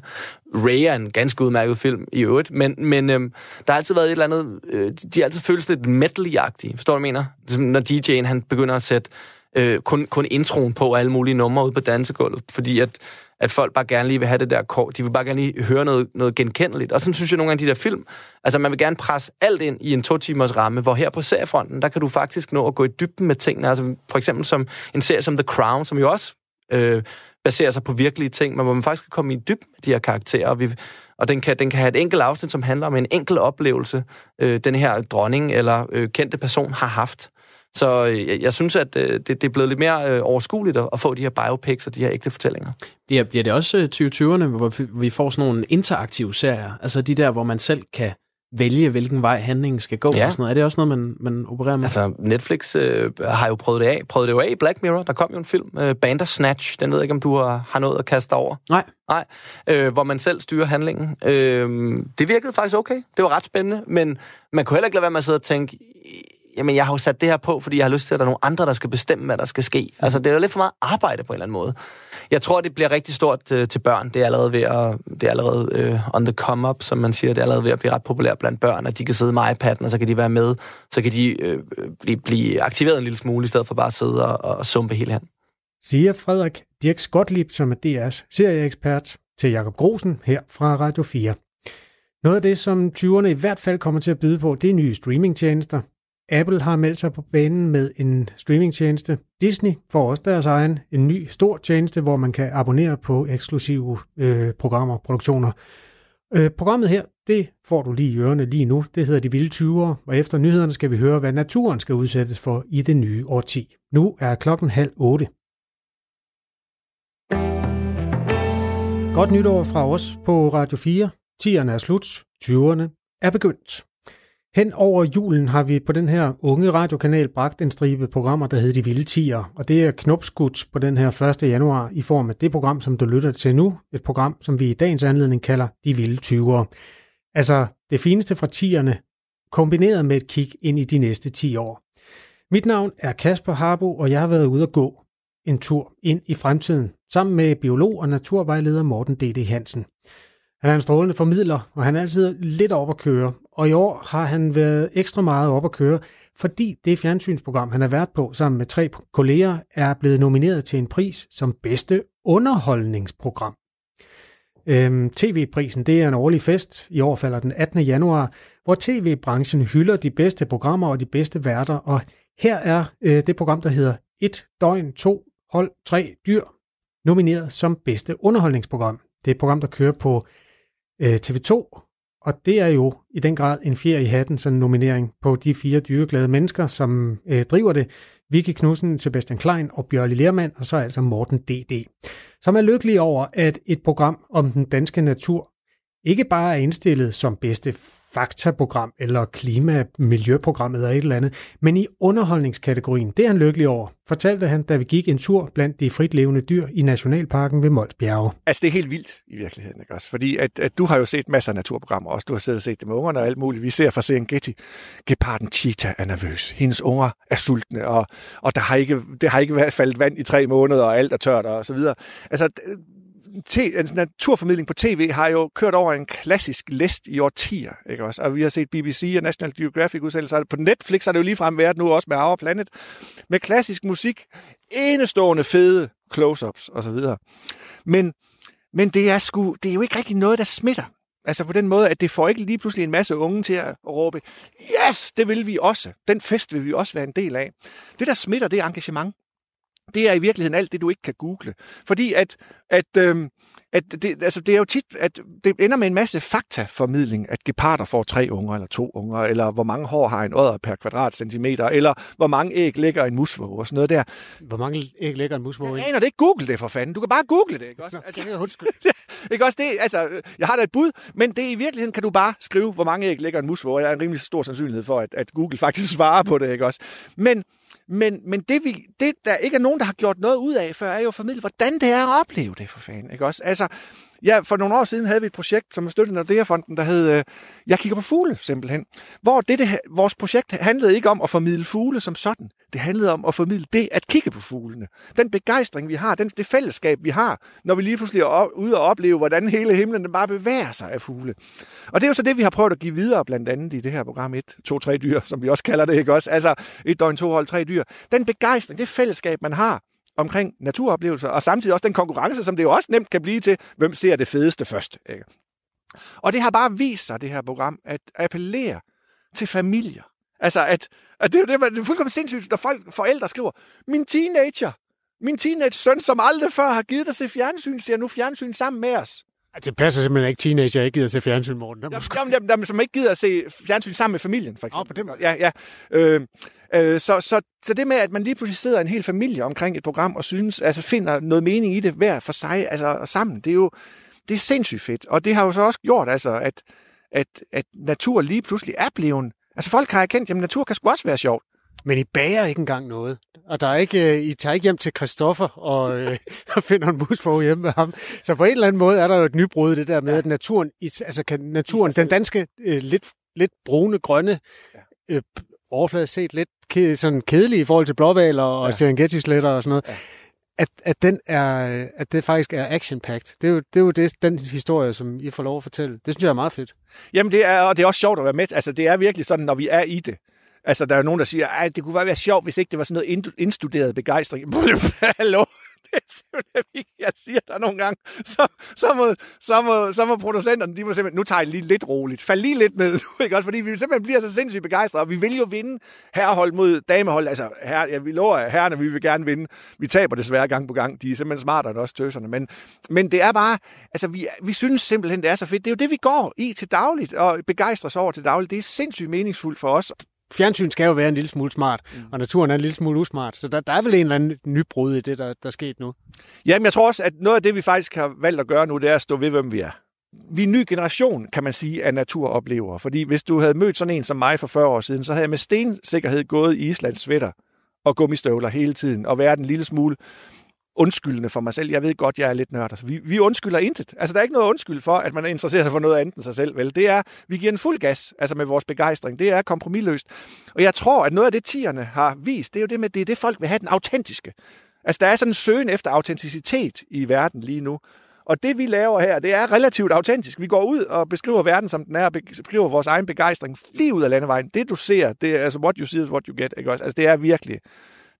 Ray er en ganske udmærket film i øvrigt, men, men øh, der har altid været et eller andet, øh, de har altid føles lidt metal forstår du, hvad jeg mener? Når DJ'en han begynder at sætte øh, kun, kun introen på alle mulige numre ud på dansegulvet, fordi at at folk bare gerne lige vil have det der kort. De vil bare gerne lige høre noget, noget genkendeligt. Og sådan synes jeg nogle gange, de der film, altså man vil gerne presse alt ind i en to timers ramme, hvor her på seriefronten, der kan du faktisk nå at gå i dybden med tingene. Altså for eksempel som en serie som The Crown, som jo også øh, baserer sig på virkelige ting, men hvor man faktisk kan komme i dybden med de her karakterer. Og, vi, og den, kan, den kan have et enkelt afsnit, som handler om en enkelt oplevelse, øh, den her dronning eller øh, kendte person har haft. Så øh, jeg, jeg synes, at øh, det, det er blevet lidt mere øh, overskueligt at, at få de her biopics og de her ægte fortællinger. Bliver, bliver det også 2020'erne, hvor vi får sådan nogle interaktive serier? Altså de der, hvor man selv kan vælge, hvilken vej handlingen skal gå ja. og sådan noget. Er det også noget, man, man opererer med? Altså, Netflix øh, har jo prøvet det af. Prøvet det jo af i Black Mirror. Der kom jo en film, øh, Bandersnatch. Den ved jeg ikke, om du har, har noget at kaste over. Nej. Nej, øh, hvor man selv styrer handlingen. Øh, det virkede faktisk okay. Det var ret spændende, men man kunne heller ikke lade være med at sidde og tænke, jamen jeg har jo sat det her på, fordi jeg har lyst til, at der er nogle andre, der skal bestemme, hvad der skal ske. Altså det er jo lidt for meget arbejde på en eller anden måde. Jeg tror, det bliver rigtig stort øh, til børn. Det er allerede ved at, det er allerede øh, on the come up, som man siger. Det er allerede ved at blive ret populært blandt børn, at de kan sidde med iPad'en, og så kan de være med. Så kan de øh, blive, blive aktiveret en lille smule, i stedet for bare at sidde og, og sumpe hele hen. Siger Frederik Dirk Skotlip, som er DR's serieekspert, til Jakob Grosen her fra Radio 4. Noget af det, som 20'erne i hvert fald kommer til at byde på, det er nye streamingtjenester. Apple har meldt sig på banen med en streamingtjeneste. Disney får også deres egen, en ny stor tjeneste, hvor man kan abonnere på eksklusive øh, programmer, produktioner. Øh, programmet her, det får du lige i ørerne lige nu. Det hedder De Vilde 20'ere, og efter nyhederne skal vi høre, hvad naturen skal udsættes for i det nye årti. Nu er klokken halv otte. Godt nytår fra os på Radio 4. Tierne er slut, 20'erne er begyndt. Hen over julen har vi på den her unge radiokanal bragt en stribe programmer, der hedder De Vilde Tiger, og det er knopskudt på den her 1. januar i form af det program, som du lytter til nu, et program, som vi i dagens anledning kalder De Vilde 20'ere. Altså det fineste fra tierne, kombineret med et kig ind i de næste 10 år. Mit navn er Kasper Harbo, og jeg har været ude at gå en tur ind i fremtiden, sammen med biolog og naturvejleder Morten D.D. Hansen. Han er en strålende formidler, og han er altid lidt op at køre. Og i år har han været ekstra meget op at køre, fordi det fjernsynsprogram, han har været på sammen med tre kolleger, er blevet nomineret til en pris som bedste underholdningsprogram. Øhm, TV-prisen det er en årlig fest. I år falder den 18. januar, hvor tv-branchen hylder de bedste programmer og de bedste værter. Og her er øh, det program, der hedder Et døgn, to hold, tre dyr, nomineret som bedste underholdningsprogram. Det er et program, der kører på øh, TV2, og det er jo i den grad en fjer i hatten, sådan en nominering på de fire dyreglade mennesker, som øh, driver det. Vicky Knudsen, Sebastian Klein og Bjørli Lermand, og så altså Morten D.D., som er lykkelig over, at et program om den danske natur ikke bare er indstillet som bedste faktaprogram eller klimamiljøprogrammet eller et eller andet, men i underholdningskategorien. Det er han lykkelig over, fortalte han, da vi gik en tur blandt de fritlevende dyr i Nationalparken ved Mols Bjerge. Altså, det er helt vildt i virkeligheden, ikke også? Fordi at, at du har jo set masser af naturprogrammer også. Du har siddet og set det med ungerne og alt muligt. Vi ser fra Serengeti. Geparden Cheetah er nervøs. Hendes unger er sultne, og, og der har ikke, det har ikke faldet vand i tre måneder, og alt er tørt og så videre. Altså, te, altså, naturformidling på tv har jo kørt over en klassisk list i årtier, ikke også? Og vi har set BBC og National Geographic udsendelser. På Netflix har det jo ligefrem været nu også med Our Planet. Med klassisk musik, enestående fede close-ups og så videre. Men, men det, er sgu, det er jo ikke rigtig noget, der smitter. Altså på den måde, at det får ikke lige pludselig en masse unge til at råbe, yes, det vil vi også. Den fest vil vi også være en del af. Det, der smitter, det er engagement det er i virkeligheden alt det, du ikke kan google. Fordi at, at, øhm, at det, altså det er jo tit, at det ender med en masse faktaformidling, at geparder får tre unger eller to unger, eller hvor mange hår har en odder per kvadratcentimeter, eller hvor mange æg lægger en musvåge og sådan noget der. Hvor mange æg lægger en musvåge? Jeg aner det ikke. Google det for fanden. Du kan bare google det, ikke også? Altså, undskyld. ikke også det? Altså, jeg har da et bud, men det i virkeligheden kan du bare skrive, hvor mange æg lægger en musvåge. Jeg har en rimelig stor sandsynlighed for, at, at Google faktisk svarer på det, ikke også? Men men, men det, vi, det, der ikke er nogen, der har gjort noget ud af før, er jo at formidle, hvordan det er at opleve det for fanden. Ikke også? Altså, ja, for nogle år siden havde vi et projekt, som er støttet af Nordea-fonden, der hed øh, Jeg kigger på fugle, simpelthen. Hvor det, det, vores projekt handlede ikke om at formidle fugle som sådan. Det handlede om at formidle det at kigge på fuglene. Den begejstring, vi har, den, det fællesskab, vi har, når vi lige pludselig er ude og opleve, hvordan hele himlen bare bevæger sig af fugle. Og det er jo så det, vi har prøvet at give videre, blandt andet i det her program 1, 2, 3 dyr, som vi også kalder det, ikke også? Altså et døgn, to hold, tre dyr. Den begejstring, det fællesskab, man har, omkring naturoplevelser, og samtidig også den konkurrence, som det jo også nemt kan blive til, hvem ser det fedeste først. Ikke? Og det har bare vist sig, det her program, at appellere til familier. Altså, at, at det er det, det er fuldkommen sindssygt, når folk, forældre skriver, min teenager, min teenage-søn, som aldrig før har givet dig se fjernsyn, ser nu fjernsyn sammen med os. Det passer simpelthen ikke teenager, ikke gider at se fjernsyn, Morten. Jamen, jamen, jamen, jamen, som ikke gider at se fjernsyn sammen med familien, for eksempel. Oh, på den måde. Ja, ja. Øh, øh, så, så, så det med, at man lige pludselig sidder en hel familie omkring et program og synes, altså finder noget mening i det hver for sig, altså sammen, det er jo det er sindssygt fedt. Og det har jo så også gjort, altså, at, at, at natur lige pludselig er blevet... Altså folk har erkendt, at natur kan sgu også være sjovt. Men I bager ikke engang noget. Og der er ikke, øh, I tager ikke hjem til Christoffer og, øh, og finder en musfog hjemme med ham. Så på en eller anden måde er der jo et nybrud, det der med, ja. at naturen, altså kan naturen, den danske øh, lidt, lidt brune, grønne, øh, overfladisk set lidt ke- sådan kedelig i forhold til blåvaler og Ja. Serengeti-sletter og sådan noget, Ja. at, at, den er, at det faktisk er action-packed. Det er jo, det er jo det, den historie, som I får lov at fortælle. Det synes jeg er meget fedt. Jamen, det er, og det er også sjovt at være med. Altså, det er virkelig sådan, når vi er i det. Altså, der er nogen, der siger, at det kunne bare være sjovt, hvis ikke det var sådan noget ind- indstuderet begejstring. Hallo? Det er simpelthen ikke, jeg siger der nogle gange. Så, så, må, så, må, så må producenterne, de må simpelthen, nu tager jeg lige lidt roligt. Fald lige lidt ned nu, ikke også? Fordi vi simpelthen bliver så sindssygt begejstrede, og vi vil jo vinde herrehold mod damehold. Altså, her, ja, vi lover at herrerne, vi vil gerne vinde. Vi taber desværre gang på gang. De er simpelthen smartere end os tøserne. Men, men det er bare, altså, vi, vi synes simpelthen, det er så fedt. Det er jo det, vi går i til dagligt, og begejstres over til dagligt. Det er sindssygt meningsfuldt for os. Fjernsyn skal jo være en lille smule smart, mm. og naturen er en lille smule usmart. Så der, der er vel en eller anden nybrud i det, der, der er sket nu. Jamen, jeg tror også, at noget af det, vi faktisk har valgt at gøre nu, det er at stå ved, hvem vi er. Vi er en ny generation, kan man sige, af naturoplevere. Fordi hvis du havde mødt sådan en som mig for 40 år siden, så havde jeg med stensikkerhed gået i Islands sweater og gummistøvler hele tiden, og været en lille smule undskyldende for mig selv. Jeg ved godt, jeg er lidt nørd. Altså, vi, vi undskylder intet. Altså, der er ikke noget undskyld for, at man er interesseret sig for noget andet end sig selv. Vel? Det er, vi giver en fuld gas, altså med vores begejstring. Det er kompromilløst. Og jeg tror, at noget af det, tierne har vist, det er jo det med, det er det, folk vil have, den autentiske. Altså, der er sådan en søgen efter autenticitet i verden lige nu. Og det, vi laver her, det er relativt autentisk. Vi går ud og beskriver verden, som den er, og beskriver vores egen begejstring lige ud af landevejen. Det, du ser, det er altså, what you see is what you get. Ikke også? Altså, det er virkelig,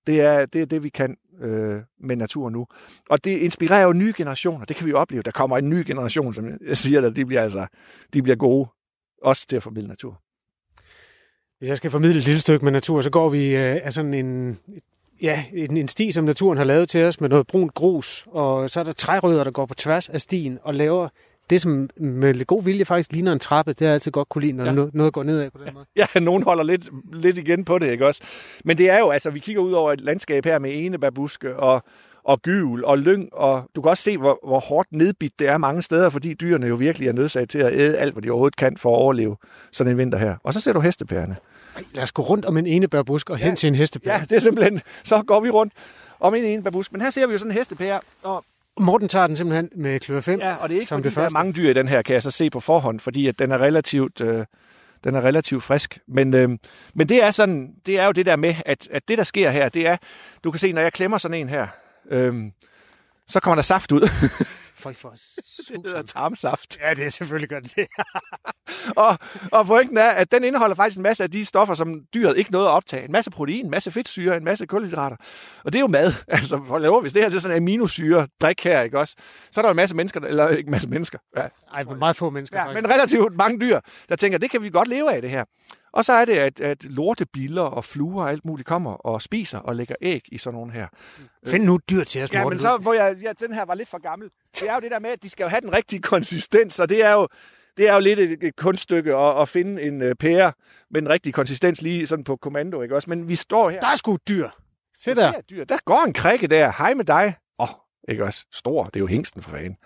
det er det, er det vi kan øh, med naturen nu. Og det inspirerer jo nye generationer. Det kan vi jo opleve. Der kommer en ny generation, som jeg siger dig, de bliver altså, de bliver gode også til at formidle natur. Hvis jeg skal formidle et lille stykke med natur, så går vi øh, af sådan en, ja, en, en sti, som naturen har lavet til os, med noget brunt grus, og så er der trærødder, der går på tværs af stien og laver det, som med lidt god vilje faktisk ligner en trappe. Det har jeg altid godt kunne lide, når Ja. ja. noget går nedad på den måde. Ja, nogen holder lidt, lidt igen på det, ikke også? Men det er jo, altså, vi kigger ud over et landskab her med enebærbuske og, og gyvel og lyng, og du kan også se, hvor, hvor hårdt nedbidt det er mange steder, fordi dyrene jo virkelig er nødsaget til at æde alt, hvad de overhovedet kan for at overleve sådan en vinter her. Og så ser du hestepærerne. Ej, lad os gå rundt om en enebærbusk og hen til en hestepære. Ja, det er simpelthen, så går vi rundt om en enebærbusk. Men her ser vi jo sådan en hestepære, og Morten tager den simpelthen med kløver 5 Ja, og det er ikke som fordi, det der er mange dyr i den her, kan jeg så se på forhånd, fordi at den er relativt, øh, den er relativt frisk. Men, øh, men det er sådan, det er jo det der med, at, at det der sker her, det er, du kan se, når jeg klemmer sådan en her, øh, så kommer der saft ud. Føj for det hedder tarmsaft. Ja, det er selvfølgelig godt det. Og, og pointen er, at den indeholder faktisk en masse af de stoffer, som dyret ikke nåede at optage. En masse protein, en masse fedtsyre, en masse kulhydrater. Og det er jo mad. Altså, for lov, hvis det her er sådan en aminosyre drik her, ikke også? Så er der jo en masse mennesker, eller ikke en masse mennesker. Ja, Ej, meget få mennesker Ja, faktisk. men relativt mange dyr, der tænker, det kan vi godt leve af, det her. Og så er det, at, at lortebiller og fluer og alt muligt kommer og spiser og lægger æg i sådan nogle her. Find nu et dyr til os, Ja, men så, hvor jeg, ja, den her var lidt for gammel. Det er jo det der med, at de skal jo have den rigtige konsistens, og det er jo, det er jo lidt et, et kunststykke at, at finde en uh, pære med den rigtige konsistens lige sådan på kommando, ikke også? Men vi står her. Der er sgu et dyr. Se der. ser et Dyr. Der går en krikke der. Hej med dig. Åh, oh, ikke også? Stor. Det er jo hængsten for fanden.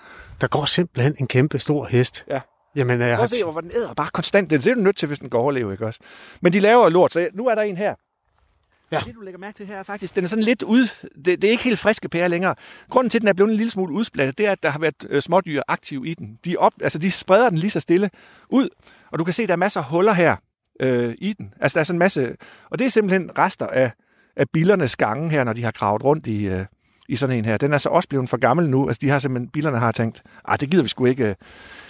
Der går simpelthen en kæmpe stor hest. Ja. Jamen, jeg Prøv at se, hvor den æder bare konstant. Den er du nødt til, hvis den går overleve, ikke også? Men de laver lort, så nu er der en her. Ja. Det, du lægger mærke til her, er faktisk, den er sådan lidt ud... Det, det er ikke helt friske pære længere. Grunden til, at den er blevet en lille smule udsplattet, det er, at der har været øh, smådyr aktive i den. De, op, altså, de spreder den lige så stille ud, og du kan se, at der er masser af huller her øh, i den. Altså, der er sådan en masse... Og det er simpelthen rester af, af billernes gange her, når de har gravet rundt i, øh, i sådan en her. Den er så også blevet for gammel nu. Altså, de har simpelthen... Billerne har tænkt, ah, det gider vi sgu ikke... øh."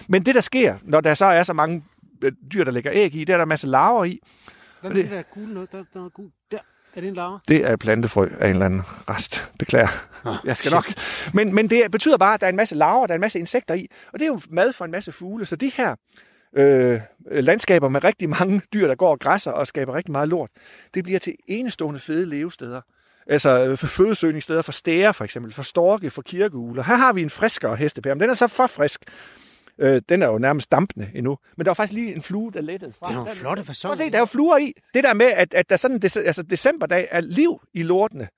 Men det, der sker, når der så er så mange øh, dyr, der lægger æg i, det er der en masse larver i. Hvad er det der gule noget? Der, der er gul. Der. Er det en larve? Det er plantefrø af en eller anden rest. Beklager. Ah, Jeg skal nok. Men, men det betyder bare, at der er en masse larver, der er en masse insekter i. Og det er jo mad for en masse fugle. Så de her øh, landskaber med rigtig mange dyr, der går og græsser og skaber rigtig meget lort, det bliver til enestående fede levesteder. Altså øh, for fødesøgningssteder for stære for eksempel, for storke, for kirkeugler. Her har vi en friskere hestepære, men den er så for frisk. Øh, den er jo nærmest dampende endnu. Men der var faktisk lige en flue, der lettede fra. Det er nogle Den- flotte Prøv fasoner. at se, der er jo fluer i. Det der med, at, at der sådan altså decemberdag er liv i lortene,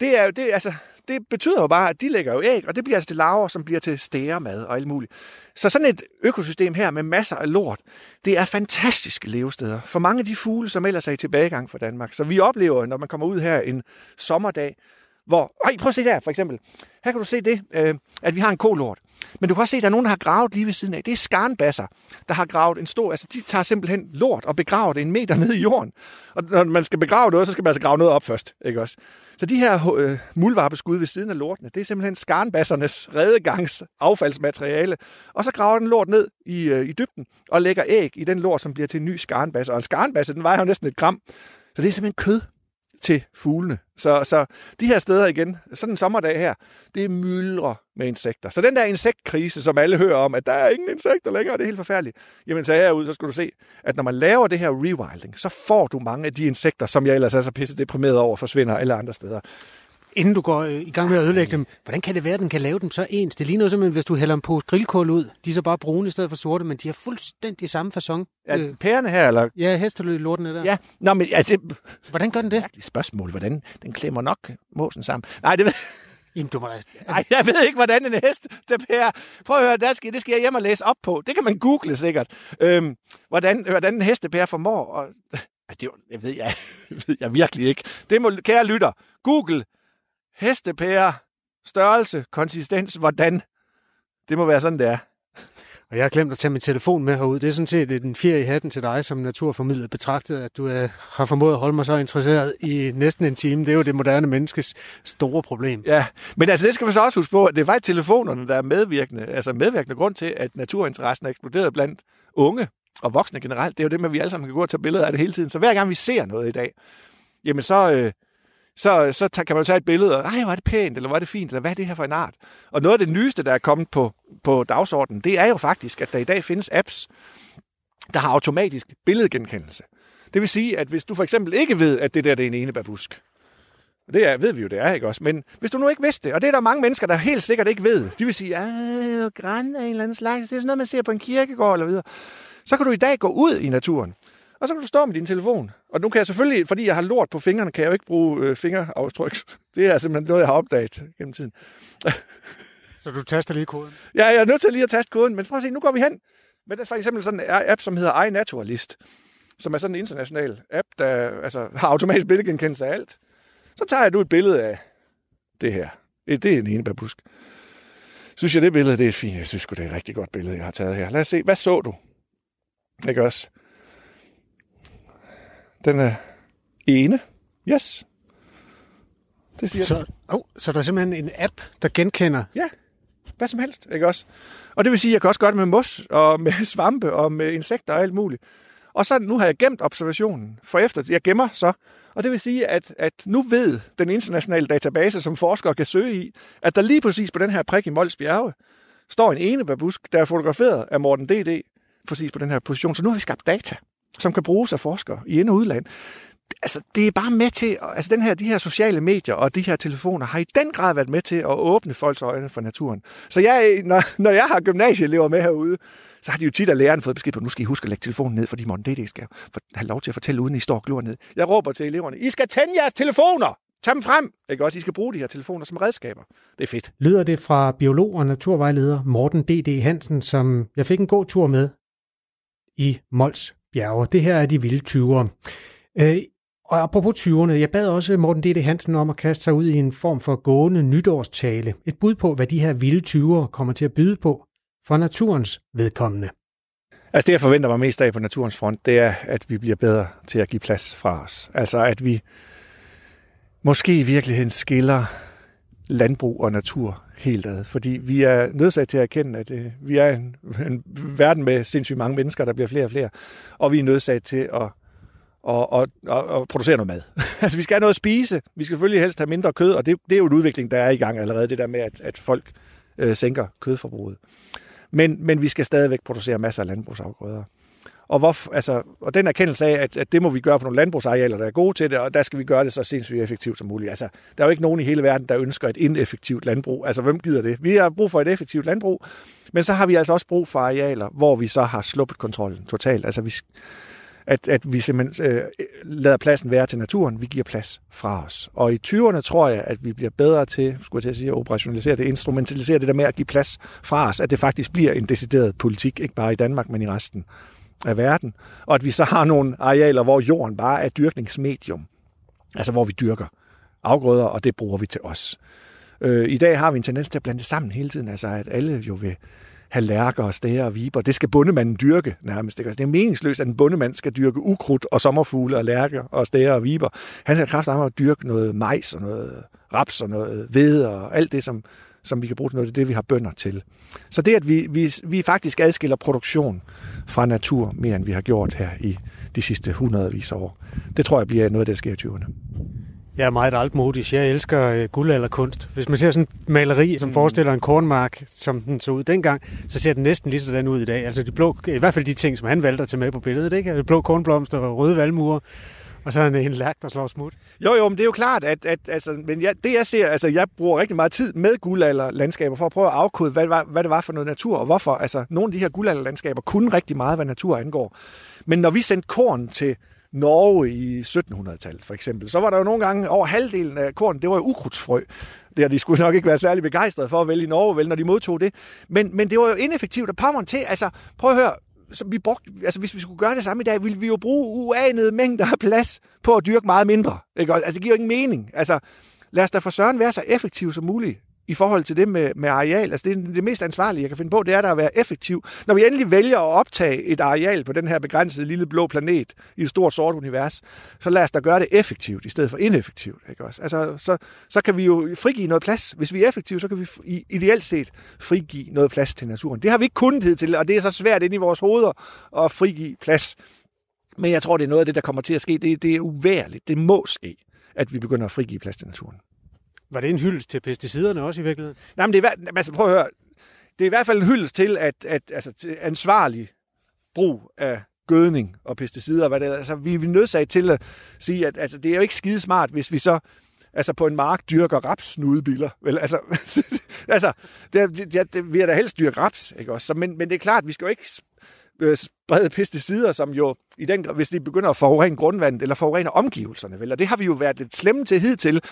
det, er jo, det, altså, det betyder jo bare, at de lægger jo æg, og det bliver altså til larver, som bliver til stæremad og alt muligt. Så sådan et økosystem her med masser af lort, det er fantastiske levesteder for mange af de fugle, som ellers er i tilbagegang for Danmark. Så vi oplever, når man kommer ud her en sommerdag, hvor... Ej, prøv at se der, for eksempel. Her kan du se det, øh, at vi har en kolort. Men du kan også se, at der er nogen, der har gravet lige ved siden af. Det er skarnbasser, der har gravet en stor... Altså, de tager simpelthen lort og begraver det en meter ned i jorden. Og når man skal begrave noget, så skal man altså grave noget op først, ikke også? Så de her øh, muldvarpeskud ved siden af lortene, det er simpelthen skarnbassernes redegangs affaldsmateriale. Og så graver den lort ned i, øh, i dybden og lægger æg i den lort, som bliver til en ny skarnbasse. Og en skarnbasse, den vejer jo næsten et gram. Så det er simpelthen kød til fuglene. Så, så de her steder igen, sådan en sommerdag her, det er myldre med insekter. Så den der insektkrise, som alle hører om, at der er ingen insekter længere, det er helt forfærdeligt. Jamen så herud, så skal du se, at når man laver det her rewilding, så får du mange af de insekter, som jeg ellers er så pisse deprimeret over, forsvinder alle andre steder inden du går øh, i gang med at ødelægge dem, hvordan kan det være, at den kan lave dem så ens? Det ligner simpelthen, hvis du hælder dem på grillkål ud. De er så bare brune i stedet for sorte, men de har fuldstændig samme fasong. Ja, øh, pærerne her, eller? Ja, hesteløg lortene der. Ja, nå, men altså... Hvordan gør den det? Mærkeligt spørgsmål. Hvordan? Den klemmer nok måsen sammen. Nej, det ved... Jamen, du må da... Nej, jeg ved ikke, hvordan en hest der pærer. Prøv at høre, det skal, det skal jeg hjem og læse op på. Det kan man google sikkert. Øhm, hvordan, hvordan en hestepære formår. Og, det, jeg ved jeg, ved jeg virkelig ikke. Det må, kære lytter, google hestepære, størrelse, konsistens, hvordan. Det må være sådan, det er. Og jeg har glemt at tage min telefon med herud. Det er sådan set den fjer i hatten til dig som naturformidler betragtet, at du uh, har formået at holde mig så interesseret i næsten en time. Det er jo det moderne menneskes store problem. Ja, men altså det skal man så også huske på, at det er faktisk telefonerne, der er medvirkende, altså medvirkende grund til, at naturinteressen er eksploderet blandt unge og voksne generelt. Det er jo det med, at vi alle sammen kan gå og tage billeder af det hele tiden. Så hver gang vi ser noget i dag, jamen så, øh, så, så kan man jo tage et billede, og ej, hvor er det pænt, eller hvor er det fint, eller hvad er det her for en art? Og noget af det nyeste, der er kommet på, på dagsordenen, det er jo faktisk, at der i dag findes apps, der har automatisk billedgenkendelse. Det vil sige, at hvis du for eksempel ikke ved, at det der det er en enebærbusk, det er, ved vi jo, det er, ikke også? Men hvis du nu ikke vidste det, og det er der mange mennesker, der helt sikkert ikke ved, de vil sige, at græn af en eller anden slags, det er sådan noget, man ser på en kirkegård eller videre. Så kan du i dag gå ud i naturen, og så kan du stå med din telefon. Og nu kan jeg selvfølgelig, fordi jeg har lort på fingrene, kan jeg jo ikke bruge øh, fingeraftryk. Det er simpelthen noget, jeg har opdaget gennem tiden. Så du taster lige koden? Ja, jeg er nødt til lige at taste koden. Men prøv at se, nu går vi hen med for eksempel sådan en app, som hedder iNaturalist, som er sådan en international app, der altså, har automatisk billedgenkendelse af alt. Så tager jeg du et billede af det her. Det er en enebærbusk. Synes jeg, det billede det er fint. Jeg synes det er et rigtig godt billede, jeg har taget her. Lad os se. Hvad så du? Ikke også? Den er ene. Yes. Det siger så, oh, så der er simpelthen en app, der genkender? Ja, hvad som helst, ikke også? Og det vil sige, at jeg kan også gøre det med mos, og med svampe, og med insekter og alt muligt. Og så nu har jeg gemt observationen for efter. Jeg gemmer så. Og det vil sige, at, at nu ved den internationale database, som forskere kan søge i, at der lige præcis på den her prik i Mols Bjerge, står en ene babusk, der er fotograferet af Morten D.D. præcis på den her position. Så nu har vi skabt data som kan bruges af forskere i ind- og udland. Altså, det er bare med til, altså den her, de her sociale medier og de her telefoner har i den grad været med til at åbne folks øjne for naturen. Så jeg, når, når jeg har gymnasieelever med herude, så har de jo tit af læreren fået besked på, nu skal I huske at lægge telefonen ned, fordi Morten det skal have lov til at fortælle, uden I står og glor ned. Jeg råber til eleverne, I skal tænde jeres telefoner! Tag dem frem! Ikke også? I skal bruge de her telefoner som redskaber. Det er fedt. Lyder det fra biolog og naturvejleder Morten D.D. Hansen, som jeg fik en god tur med i Mols bjerge. Det her er de vilde 20'ere. Øh, og apropos 20'erne, jeg bad også Morten D.D. Hansen om at kaste sig ud i en form for gående nytårstale. Et bud på, hvad de her vilde 20'ere kommer til at byde på for naturens vedkommende. Altså det, jeg forventer mig mest af på naturens front, det er, at vi bliver bedre til at give plads fra os. Altså at vi måske i virkeligheden skiller landbrug og natur helt ad. Fordi vi er nødsaget til at erkende, at øh, vi er en, en verden med sindssygt mange mennesker, der bliver flere og flere. Og vi er nødsaget til at, at, at, at, at producere noget mad. altså vi skal have noget at spise. Vi skal selvfølgelig helst have mindre kød, og det, det er jo en udvikling, der er i gang allerede, det der med, at, at folk øh, sænker kødforbruget. Men, men vi skal stadigvæk producere masser af landbrugsafgrøder. Og, hvor, altså, og den erkendelse af, at, at det må vi gøre på nogle landbrugsarealer, der er gode til det, og der skal vi gøre det så sindssygt effektivt som muligt. Altså, der er jo ikke nogen i hele verden, der ønsker et ineffektivt landbrug. Altså, hvem gider det? Vi har brug for et effektivt landbrug, men så har vi altså også brug for arealer, hvor vi så har sluppet kontrollen totalt. Altså, vi, at, at vi simpelthen øh, lader pladsen være til naturen, vi giver plads fra os. Og i 20'erne tror jeg, at vi bliver bedre til, skulle jeg til at sige, at operationalisere det, instrumentalisere det der med at give plads fra os, at det faktisk bliver en decideret politik, ikke bare i Danmark, men i resten af verden, og at vi så har nogle arealer, hvor jorden bare er dyrkningsmedium, altså hvor vi dyrker afgrøder, og det bruger vi til os. Øh, I dag har vi en tendens til at blande det sammen hele tiden, altså at alle jo vil have lærker og stæger og viber. Det skal bundemanden dyrke nærmest. Ikke? Altså, det er meningsløst, at en bundemand skal dyrke ukrudt og sommerfugle og lærker og stæger og viber. Han skal kraftigt at dyrke noget majs og noget raps og noget hvede og alt det, som, som vi kan bruge til noget. Det er det, vi har bønder til. Så det, at vi, vi, vi faktisk adskiller produktion fra natur mere, end vi har gjort her i de sidste hundredvis af år, det tror jeg bliver noget af det, der sker i 20'erne. Jeg er meget altmodisk. Jeg elsker øh, guldalderkunst. Hvis man ser sådan en maleri, som mm. forestiller en kornmark, som den så ud dengang, så ser den næsten lige sådan ud i dag. Altså de blå, i hvert fald de ting, som han valgte at tage med på billedet, ikke? Blå kornblomster og røde valmuer, og så er en lærk, der slår smut. Jo, jo, men det er jo klart, at, at altså, men jeg, det jeg ser, altså jeg bruger rigtig meget tid med guldalderlandskaber for at prøve at afkode, hvad, hvad, hvad det var for noget natur, og hvorfor. Altså, nogle af de her guldalderlandskaber kunne rigtig meget, hvad natur angår. Men når vi sendte korn til Norge i 1700-tallet for eksempel, så var der jo nogle gange over halvdelen af korn, det var jo ukrudtsfrø. Det har de skulle nok ikke være særlig begejstrede for at vælge i Norge, vel, når de modtog det. Men, men det var jo ineffektivt at pommeren til. Altså, prøv at høre, så vi brugte, altså hvis vi skulle gøre det samme i dag, ville vi jo bruge uanede mængder af plads på at dyrke meget mindre. Ikke? Altså, det giver jo ingen mening. Altså, lad os da for søren være så effektive som muligt i forhold til det med, med areal. Altså det, det mest ansvarlige, jeg kan finde på, det er der at være effektiv. Når vi endelig vælger at optage et areal på den her begrænsede lille blå planet i et stort sort univers, så lad os da gøre det effektivt i stedet for ineffektivt. Ikke også? Altså, så, så kan vi jo frigive noget plads. Hvis vi er effektive, så kan vi ideelt set frigive noget plads til naturen. Det har vi ikke kunnet til, og det er så svært ind i vores hoveder at frigive plads. Men jeg tror, det er noget af det, der kommer til at ske. Det, det er uværligt. Det må ske, at vi begynder at frigive plads til naturen. Var det en hyldest til pesticiderne også i virkeligheden? Nej, men det er, altså, prøv at høre. Det er i hvert fald en hyldest til, at, at altså, til ansvarlig brug af gødning og pesticider. Hvad det, altså, vi er nødsaget til at sige, at altså, det er jo ikke skide smart, hvis vi så altså på en mark dyrker rapsnudebiller. Vel, altså, altså det, det, det, vi er da helst dyrke raps, ikke også? Så, men, men det er klart, vi skal jo ikke øh, sprede pesticider, som jo, i den, hvis de begynder at forurene grundvandet eller forurene omgivelserne. Vel? Og det har vi jo været lidt slemme til hidtil.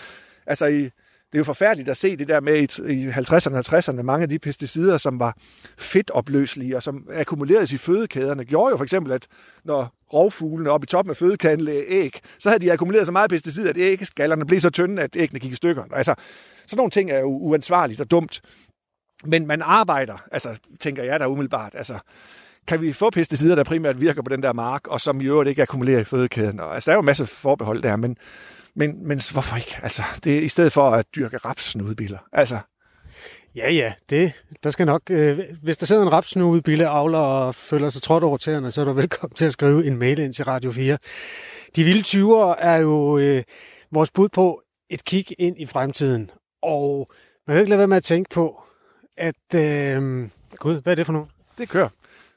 Altså i, det er jo forfærdeligt at se det der med i 50'erne og 60'erne, mange af de pesticider, som var fedtopløselige og som akkumuleredes i fødekæderne, gjorde jo for eksempel, at når rovfuglene oppe i toppen af fødekæden lagde æg, så havde de akkumuleret så meget pesticider, at æggeskallerne blev så tynde, at æggene gik i stykker. Altså, sådan nogle ting er jo uansvarligt og dumt. Men man arbejder, altså tænker jeg da umiddelbart, altså kan vi få pesticider, der primært virker på den der mark, og som i øvrigt ikke akkumulerer i fødekæden. Og, altså, der er jo en masse forbehold der, men, men, men hvorfor ikke? Altså, det er i stedet for at dyrke rapsnudebiller. Altså, Ja, ja, det, der skal nok, øh, hvis der sidder en rapsnudebille avler og føler sig trådt over tæerne, så er du velkommen til at skrive en mail ind til Radio 4. De vilde 20'ere er jo øh, vores bud på et kig ind i fremtiden, og man kan ikke lade være med at tænke på, at, øh, gud, hvad er det for noget? Det kører.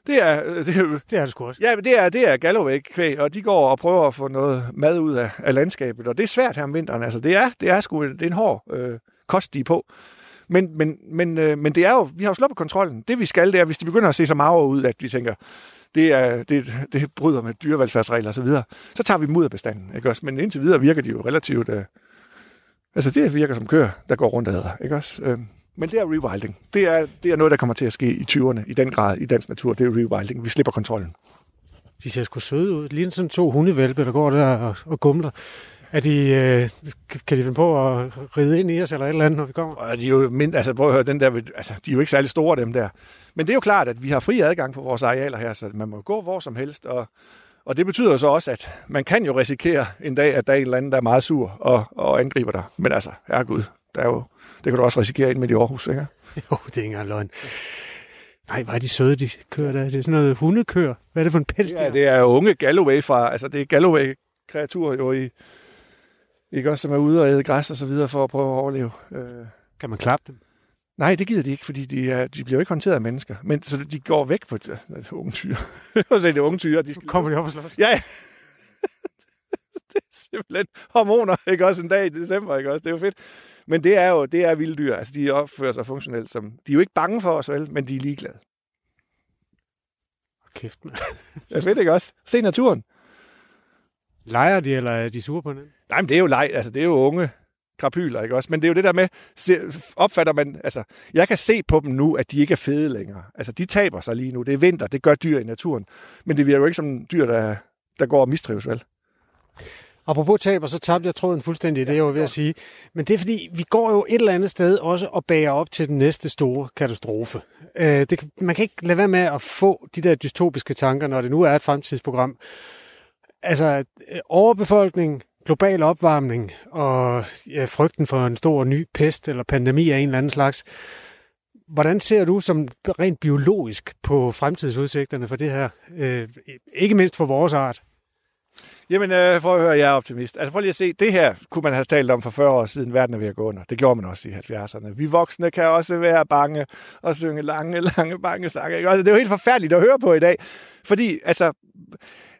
Det er, øh, det, er, det er det sgu også. Ja, det er, det er Galloway-kvæg, og de går og prøver at få noget mad ud af, af landskabet, og det er svært her om vinteren. Altså, det er, det er sgu det er en hård øh, kost, de er på. Men, men, men, øh, men det er jo, vi har jo sluppet kontrollen. Det vi skal, det er, hvis de begynder at se så magre ud, at vi tænker, det, er, det, det bryder med dyrevelfærdsregler osv., så, så tager vi dem ud af bestanden. Ikke også? Men indtil videre virker de jo relativt... Øh, altså, det virker som køer, der går rundt og æder. Ikke også? Øh, men det er rewilding. Det er, det er noget, der kommer til at ske i 20'erne, i den grad, i dansk natur. Det er rewilding. Vi slipper kontrollen. De ser sgu søde ud. Lige sådan to hundevalpe, der går der og, og gumler. Er de, øh, kan de finde på at ride ind i os eller et eller andet, når vi kommer? Og de er jo mind, altså prøv at høre, den der, altså, de er jo ikke særlig store, dem der. Men det er jo klart, at vi har fri adgang på vores arealer her, så man må gå hvor som helst. Og, og det betyder så også, at man kan jo risikere en dag, at der er en eller anden, der er meget sur og, og angriber dig. Men altså, herregud, der er jo det kan du også risikere ind med i Aarhus, ikke? jo, det er ikke engang løgn. Nej, hvor er de søde, de kører der. Det er sådan noget hundekør. Hvad er det for en pels, Ja, det er unge Galloway fra, altså det er Galloway-kreaturer jo i, ikke også, som er ude og æde græs og så videre for at prøve at overleve. Øh. Kan man klappe dem? Nej, det gider de ikke, fordi de, er, de bliver jo ikke håndteret af mennesker. Men så de går væk på det unge tyre. Og så er det unge tyre. De skal... Kommer de op og slås? Ja, simpelthen hormoner, ikke også en dag i december, ikke også? Det er jo fedt. Men det er jo det er vilde dyr. Altså, de opfører sig funktionelt som... De er jo ikke bange for os, vel, men de er ligeglade. Kæft, man. Jeg fedt, ikke også? Se naturen. Leger de, eller er de sure på den? Nej, men det er jo leg. Altså, det er jo unge krapyler, ikke også? Men det er jo det der med, se, opfatter man, altså, jeg kan se på dem nu, at de ikke er fede længere. Altså, de taber sig lige nu. Det er vinter, det gør dyr i naturen. Men det virker jo ikke som dyr, der, der går og mistrives, vel? Apropos tab, og så tabte jeg tråden fuldstændig, det er jeg jo ved at sige. Men det er fordi, vi går jo et eller andet sted også og bager op til den næste store katastrofe. Øh, det, man kan ikke lade være med at få de der dystopiske tanker, når det nu er et fremtidsprogram. Altså, øh, overbefolkning, global opvarmning og ja, frygten for en stor ny pest eller pandemi af en eller anden slags. Hvordan ser du som rent biologisk på fremtidsudsigterne for det her? Øh, ikke mindst for vores art. Jamen, øh, prøv at høre, jeg er optimist. Altså prøv lige at se, det her kunne man have talt om for 40 år siden, verden er ved at gå under. Det gjorde man også i 70'erne. Vi voksne kan også være bange og synge lange, lange bange sange. Ikke? Altså, det er jo helt forfærdeligt at høre på i dag. Fordi, altså,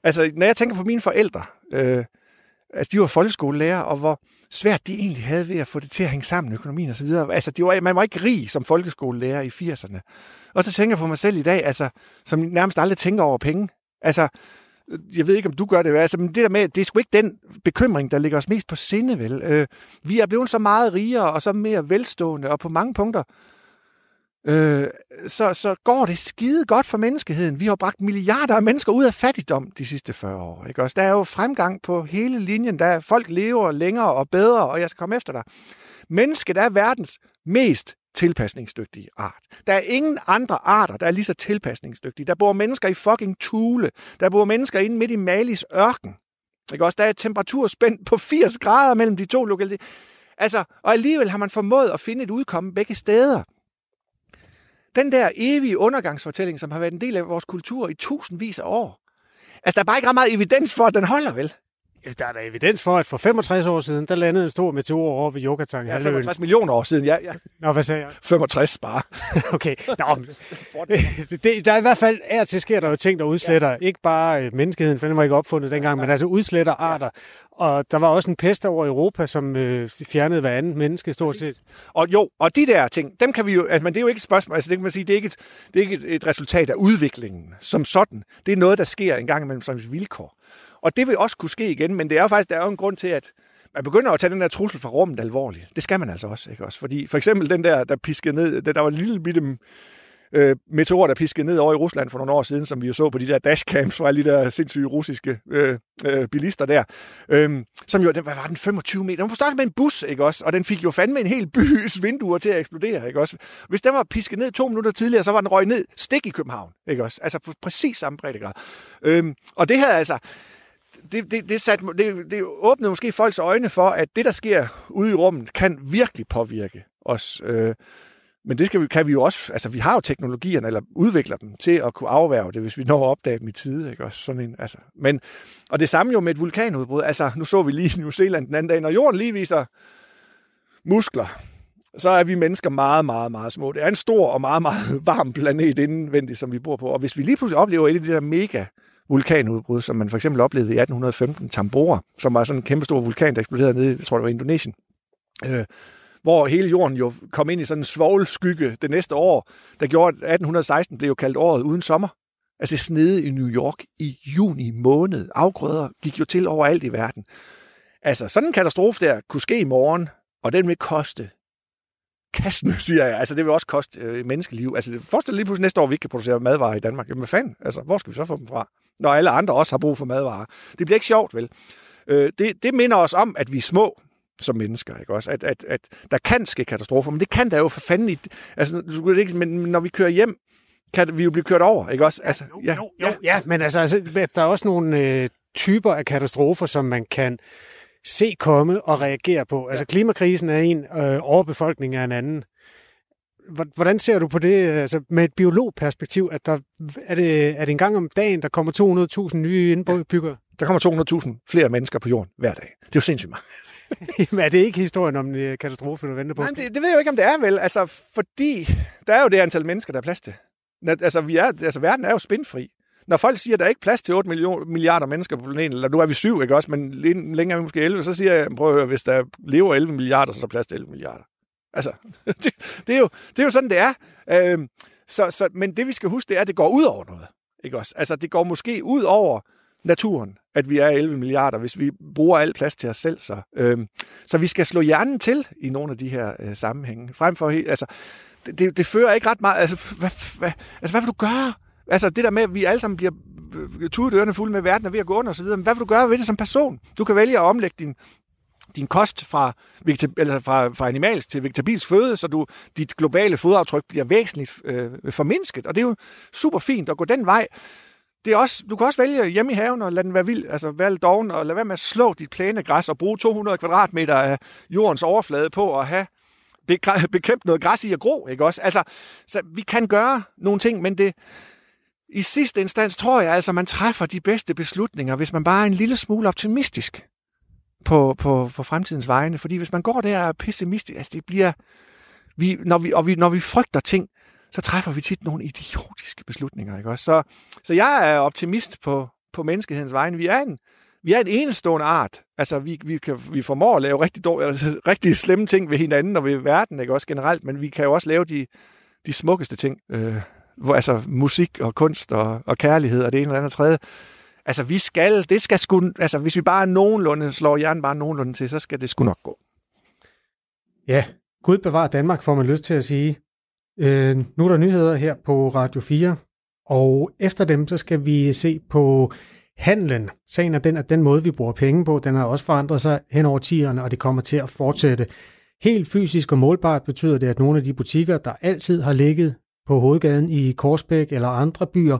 altså når jeg tænker på mine forældre, øh, altså de var folkeskolelærer, og hvor svært de egentlig havde ved at få det til at hænge sammen, økonomien og så videre. Altså, de var, man var ikke rig som folkeskolelærer i 80'erne. Og så tænker jeg på mig selv i dag, altså, som nærmest aldrig tænker over penge. Altså, jeg ved ikke, om du gør det, altså, men det der med, det er sgu ikke den bekymring, der ligger os mest på sinde, vel? Øh, vi er blevet så meget rigere og så mere velstående, og på mange punkter, øh, så, så går det skide godt for menneskeheden. Vi har bragt milliarder af mennesker ud af fattigdom de sidste 40 år. Ikke? Også der er jo fremgang på hele linjen. Der er, folk lever længere og bedre, og jeg skal komme efter dig. Mennesket er verdens mest tilpasningsdygtige art. Der er ingen andre arter, der er lige så tilpasningsdygtige. Der bor mennesker i fucking Thule. Der bor mennesker inde midt i Malis ørken. Ikke også? Der er et temperaturspænd på 80 grader mellem de to lokaliteter. Altså, og alligevel har man formået at finde et udkomme begge steder. Den der evige undergangsfortælling, som har været en del af vores kultur i tusindvis af år. Altså, der er bare ikke ret meget evidens for, at den holder, vel? Der er der evidens for, at for 65 år siden, der landede en stor meteor over ved Yucatan. Ja, 65 millioner år siden, ja. ja. Nå, hvad sagde jeg? 65 bare. okay. Nå, det, der er i hvert fald, er til sker der jo ting, der udsletter, ja. ikke bare øh, menneskeheden, for den var ikke opfundet dengang, ja. men altså udsletter arter. Og der var også en pest over Europa, som øh, fjernede hver anden menneske stort set. Og jo, og de der ting, dem kan vi jo, altså, men det er jo ikke et spørgsmål, altså det kan man sige, det er ikke et, det er ikke et, resultat af udviklingen som sådan. Det er noget, der sker en gang imellem som et vilkår. Og det vil også kunne ske igen, men det er jo faktisk der er jo en grund til, at man begynder at tage den der trussel fra rummet alvorligt. Det skal man altså også, ikke også? Fordi for eksempel den der, der piskede ned, der, der var en lille bitte øh, meteor, der piskede ned over i Rusland for nogle år siden, som vi jo så på de der dashcams fra alle de der sindssyge russiske øh, øh, bilister der. Øh, som jo, den, hvad var den, 25 meter? Den startede med en bus, ikke også? Og den fik jo fandme en hel bys vinduer til at eksplodere, ikke også? Hvis den var pisket ned to minutter tidligere, så var den røget ned stik i København, ikke også? Altså på præcis samme breddegrad. Øh, og det her altså, det, det, det, sat, det, det åbnede måske folks øjne for, at det, der sker ude i rummet, kan virkelig påvirke os. Øh, men det skal vi, kan vi jo også, altså vi har jo teknologierne, eller udvikler dem til at kunne afværge det, hvis vi når at opdage dem i tide, ikke også? Sådan en, altså. Men, og det samme jo med et vulkanudbrud. Altså, nu så vi lige i New Zealand den anden dag, når jorden lige viser muskler, så er vi mennesker meget, meget, meget små. Det er en stor og meget, meget varm planet indvendigt, som vi bor på. Og hvis vi lige pludselig oplever et af de der mega vulkanudbrud, som man for eksempel oplevede i 1815, Tambora, som var sådan en kæmpe stor vulkan, der eksploderede nede, jeg tror det var Indonesien, øh, hvor hele jorden jo kom ind i sådan en svovlskygge det næste år, der gjorde, at 1816 blev jo kaldt året uden sommer. Altså snede i New York i juni måned. Afgrøder gik jo til overalt i verden. Altså sådan en katastrofe der kunne ske i morgen, og den vil koste kassen, siger jeg. Altså, det vil også koste øh, menneskeliv. Altså, forestil lige pludselig næste år, vi ikke kan producere madvarer i Danmark. Jamen, hvad fanden? Altså, hvor skal vi så få dem fra? Når alle andre også har brug for madvarer. Det bliver ikke sjovt, vel? Øh, det, det minder os om, at vi er små som mennesker, ikke også? At, at, at der kan ske katastrofer, men det kan der jo for fanden i... Altså, men når vi kører hjem, kan vi jo blive kørt over, ikke også? Altså, ja, jo, jo, ja. ja, men altså, altså, der er også nogle øh, typer af katastrofer, som man kan se komme og reagere på. Altså klimakrisen er en, øh, overbefolkning er en anden. Hvordan ser du på det altså med et biologperspektiv? At der, er, det, er det en gang om dagen, der kommer 200.000 nye indbyggere? Ja. Der kommer 200.000 flere mennesker på jorden hver dag. Det er jo sindssygt meget. Jamen, er det ikke historien om en øh, katastrofe, du venter på? Nej, det, det ved jeg jo ikke, om det er vel. Altså, fordi der er jo det antal mennesker, der er plads til. Altså, vi er, altså verden er jo spindfri når folk siger, at der er ikke plads til 8 milliarder mennesker på planeten, eller nu er vi syv, ikke også, men længere er vi måske 11, så siger jeg, prøv at høre, hvis der lever 11 milliarder, så er der plads til 11 milliarder. Altså, det, det, er, jo, det er jo sådan, det er. Øhm, så, så, men det, vi skal huske, det er, at det går ud over noget. Ikke også? Altså, det går måske ud over naturen, at vi er 11 milliarder, hvis vi bruger al plads til os selv. Så, øhm, så vi skal slå hjernen til i nogle af de her øh, sammenhænge. Frem for, altså, det, det, det fører ikke ret meget. Altså hvad, hvad, altså, hvad vil du gøre? Altså det der med, at vi alle sammen bliver øh, tudedørende fulde med, verden er ved at gå under osv. Men hvad vil du gøre ved det som person? Du kan vælge at omlægge din, din kost fra, eller fra, fra animalsk til vegetabilsk føde, så du, dit globale fodaftryk bliver væsentligt øh, formindsket. Og det er jo super fint at gå den vej. Det er også, du kan også vælge hjemme i haven og lade den være vild, altså være lidt doven, og lade være med at slå dit plæne græs og bruge 200 kvadratmeter af jordens overflade på at have bekæmpe noget græs i at gro, ikke også? Altså, så vi kan gøre nogle ting, men det, i sidste instans tror jeg altså, man træffer de bedste beslutninger, hvis man bare er en lille smule optimistisk på, på, på fremtidens vegne. Fordi hvis man går der og er pessimistisk, altså det bliver... Vi, når, vi, og vi, når vi frygter ting, så træffer vi tit nogle idiotiske beslutninger. Ikke også? Så, så jeg er optimist på, på menneskehedens vegne. Vi er en, vi er en enestående art. Altså, vi, vi, kan, vi formår at lave rigtig, dårlige, altså, rigtig slemme ting ved hinanden og ved verden, ikke også generelt, men vi kan jo også lave de, de smukkeste ting. Øh, hvor, altså musik og kunst og, og kærlighed og det ene eller andet tredje. Altså, vi skal, det skal sgu, altså, hvis vi bare nogenlunde slår hjernen bare nogenlunde til, så skal det sgu nok gå. Ja, Gud bevar Danmark, får man lyst til at sige. Øh, nu er der nyheder her på Radio 4, og efter dem, så skal vi se på handlen. Sagen er den, at den måde, vi bruger penge på, den har også forandret sig hen over tierne, og det kommer til at fortsætte. Helt fysisk og målbart betyder det, at nogle af de butikker, der altid har ligget på hovedgaden i Korsbæk eller andre byer,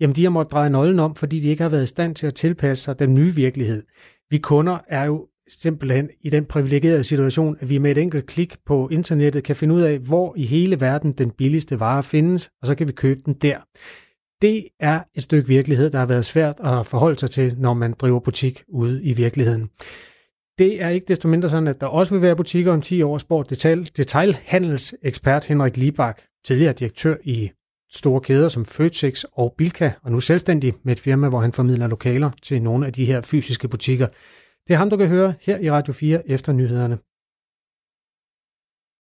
jamen de har måttet dreje nøglen om, fordi de ikke har været i stand til at tilpasse sig den nye virkelighed. Vi kunder er jo simpelthen i den privilegerede situation, at vi med et enkelt klik på internettet kan finde ud af, hvor i hele verden den billigste vare findes, og så kan vi købe den der. Det er et stykke virkelighed, der har været svært at forholde sig til, når man driver butik ude i virkeligheden. Det er ikke desto mindre sådan, at der også vil være butikker om 10 år, sport detail, detailhandelsekspert Henrik Libak, tidligere direktør i store kæder som Føtex og Bilka, og nu selvstændig med et firma, hvor han formidler lokaler til nogle af de her fysiske butikker. Det er ham, du kan høre her i Radio 4 efter nyhederne.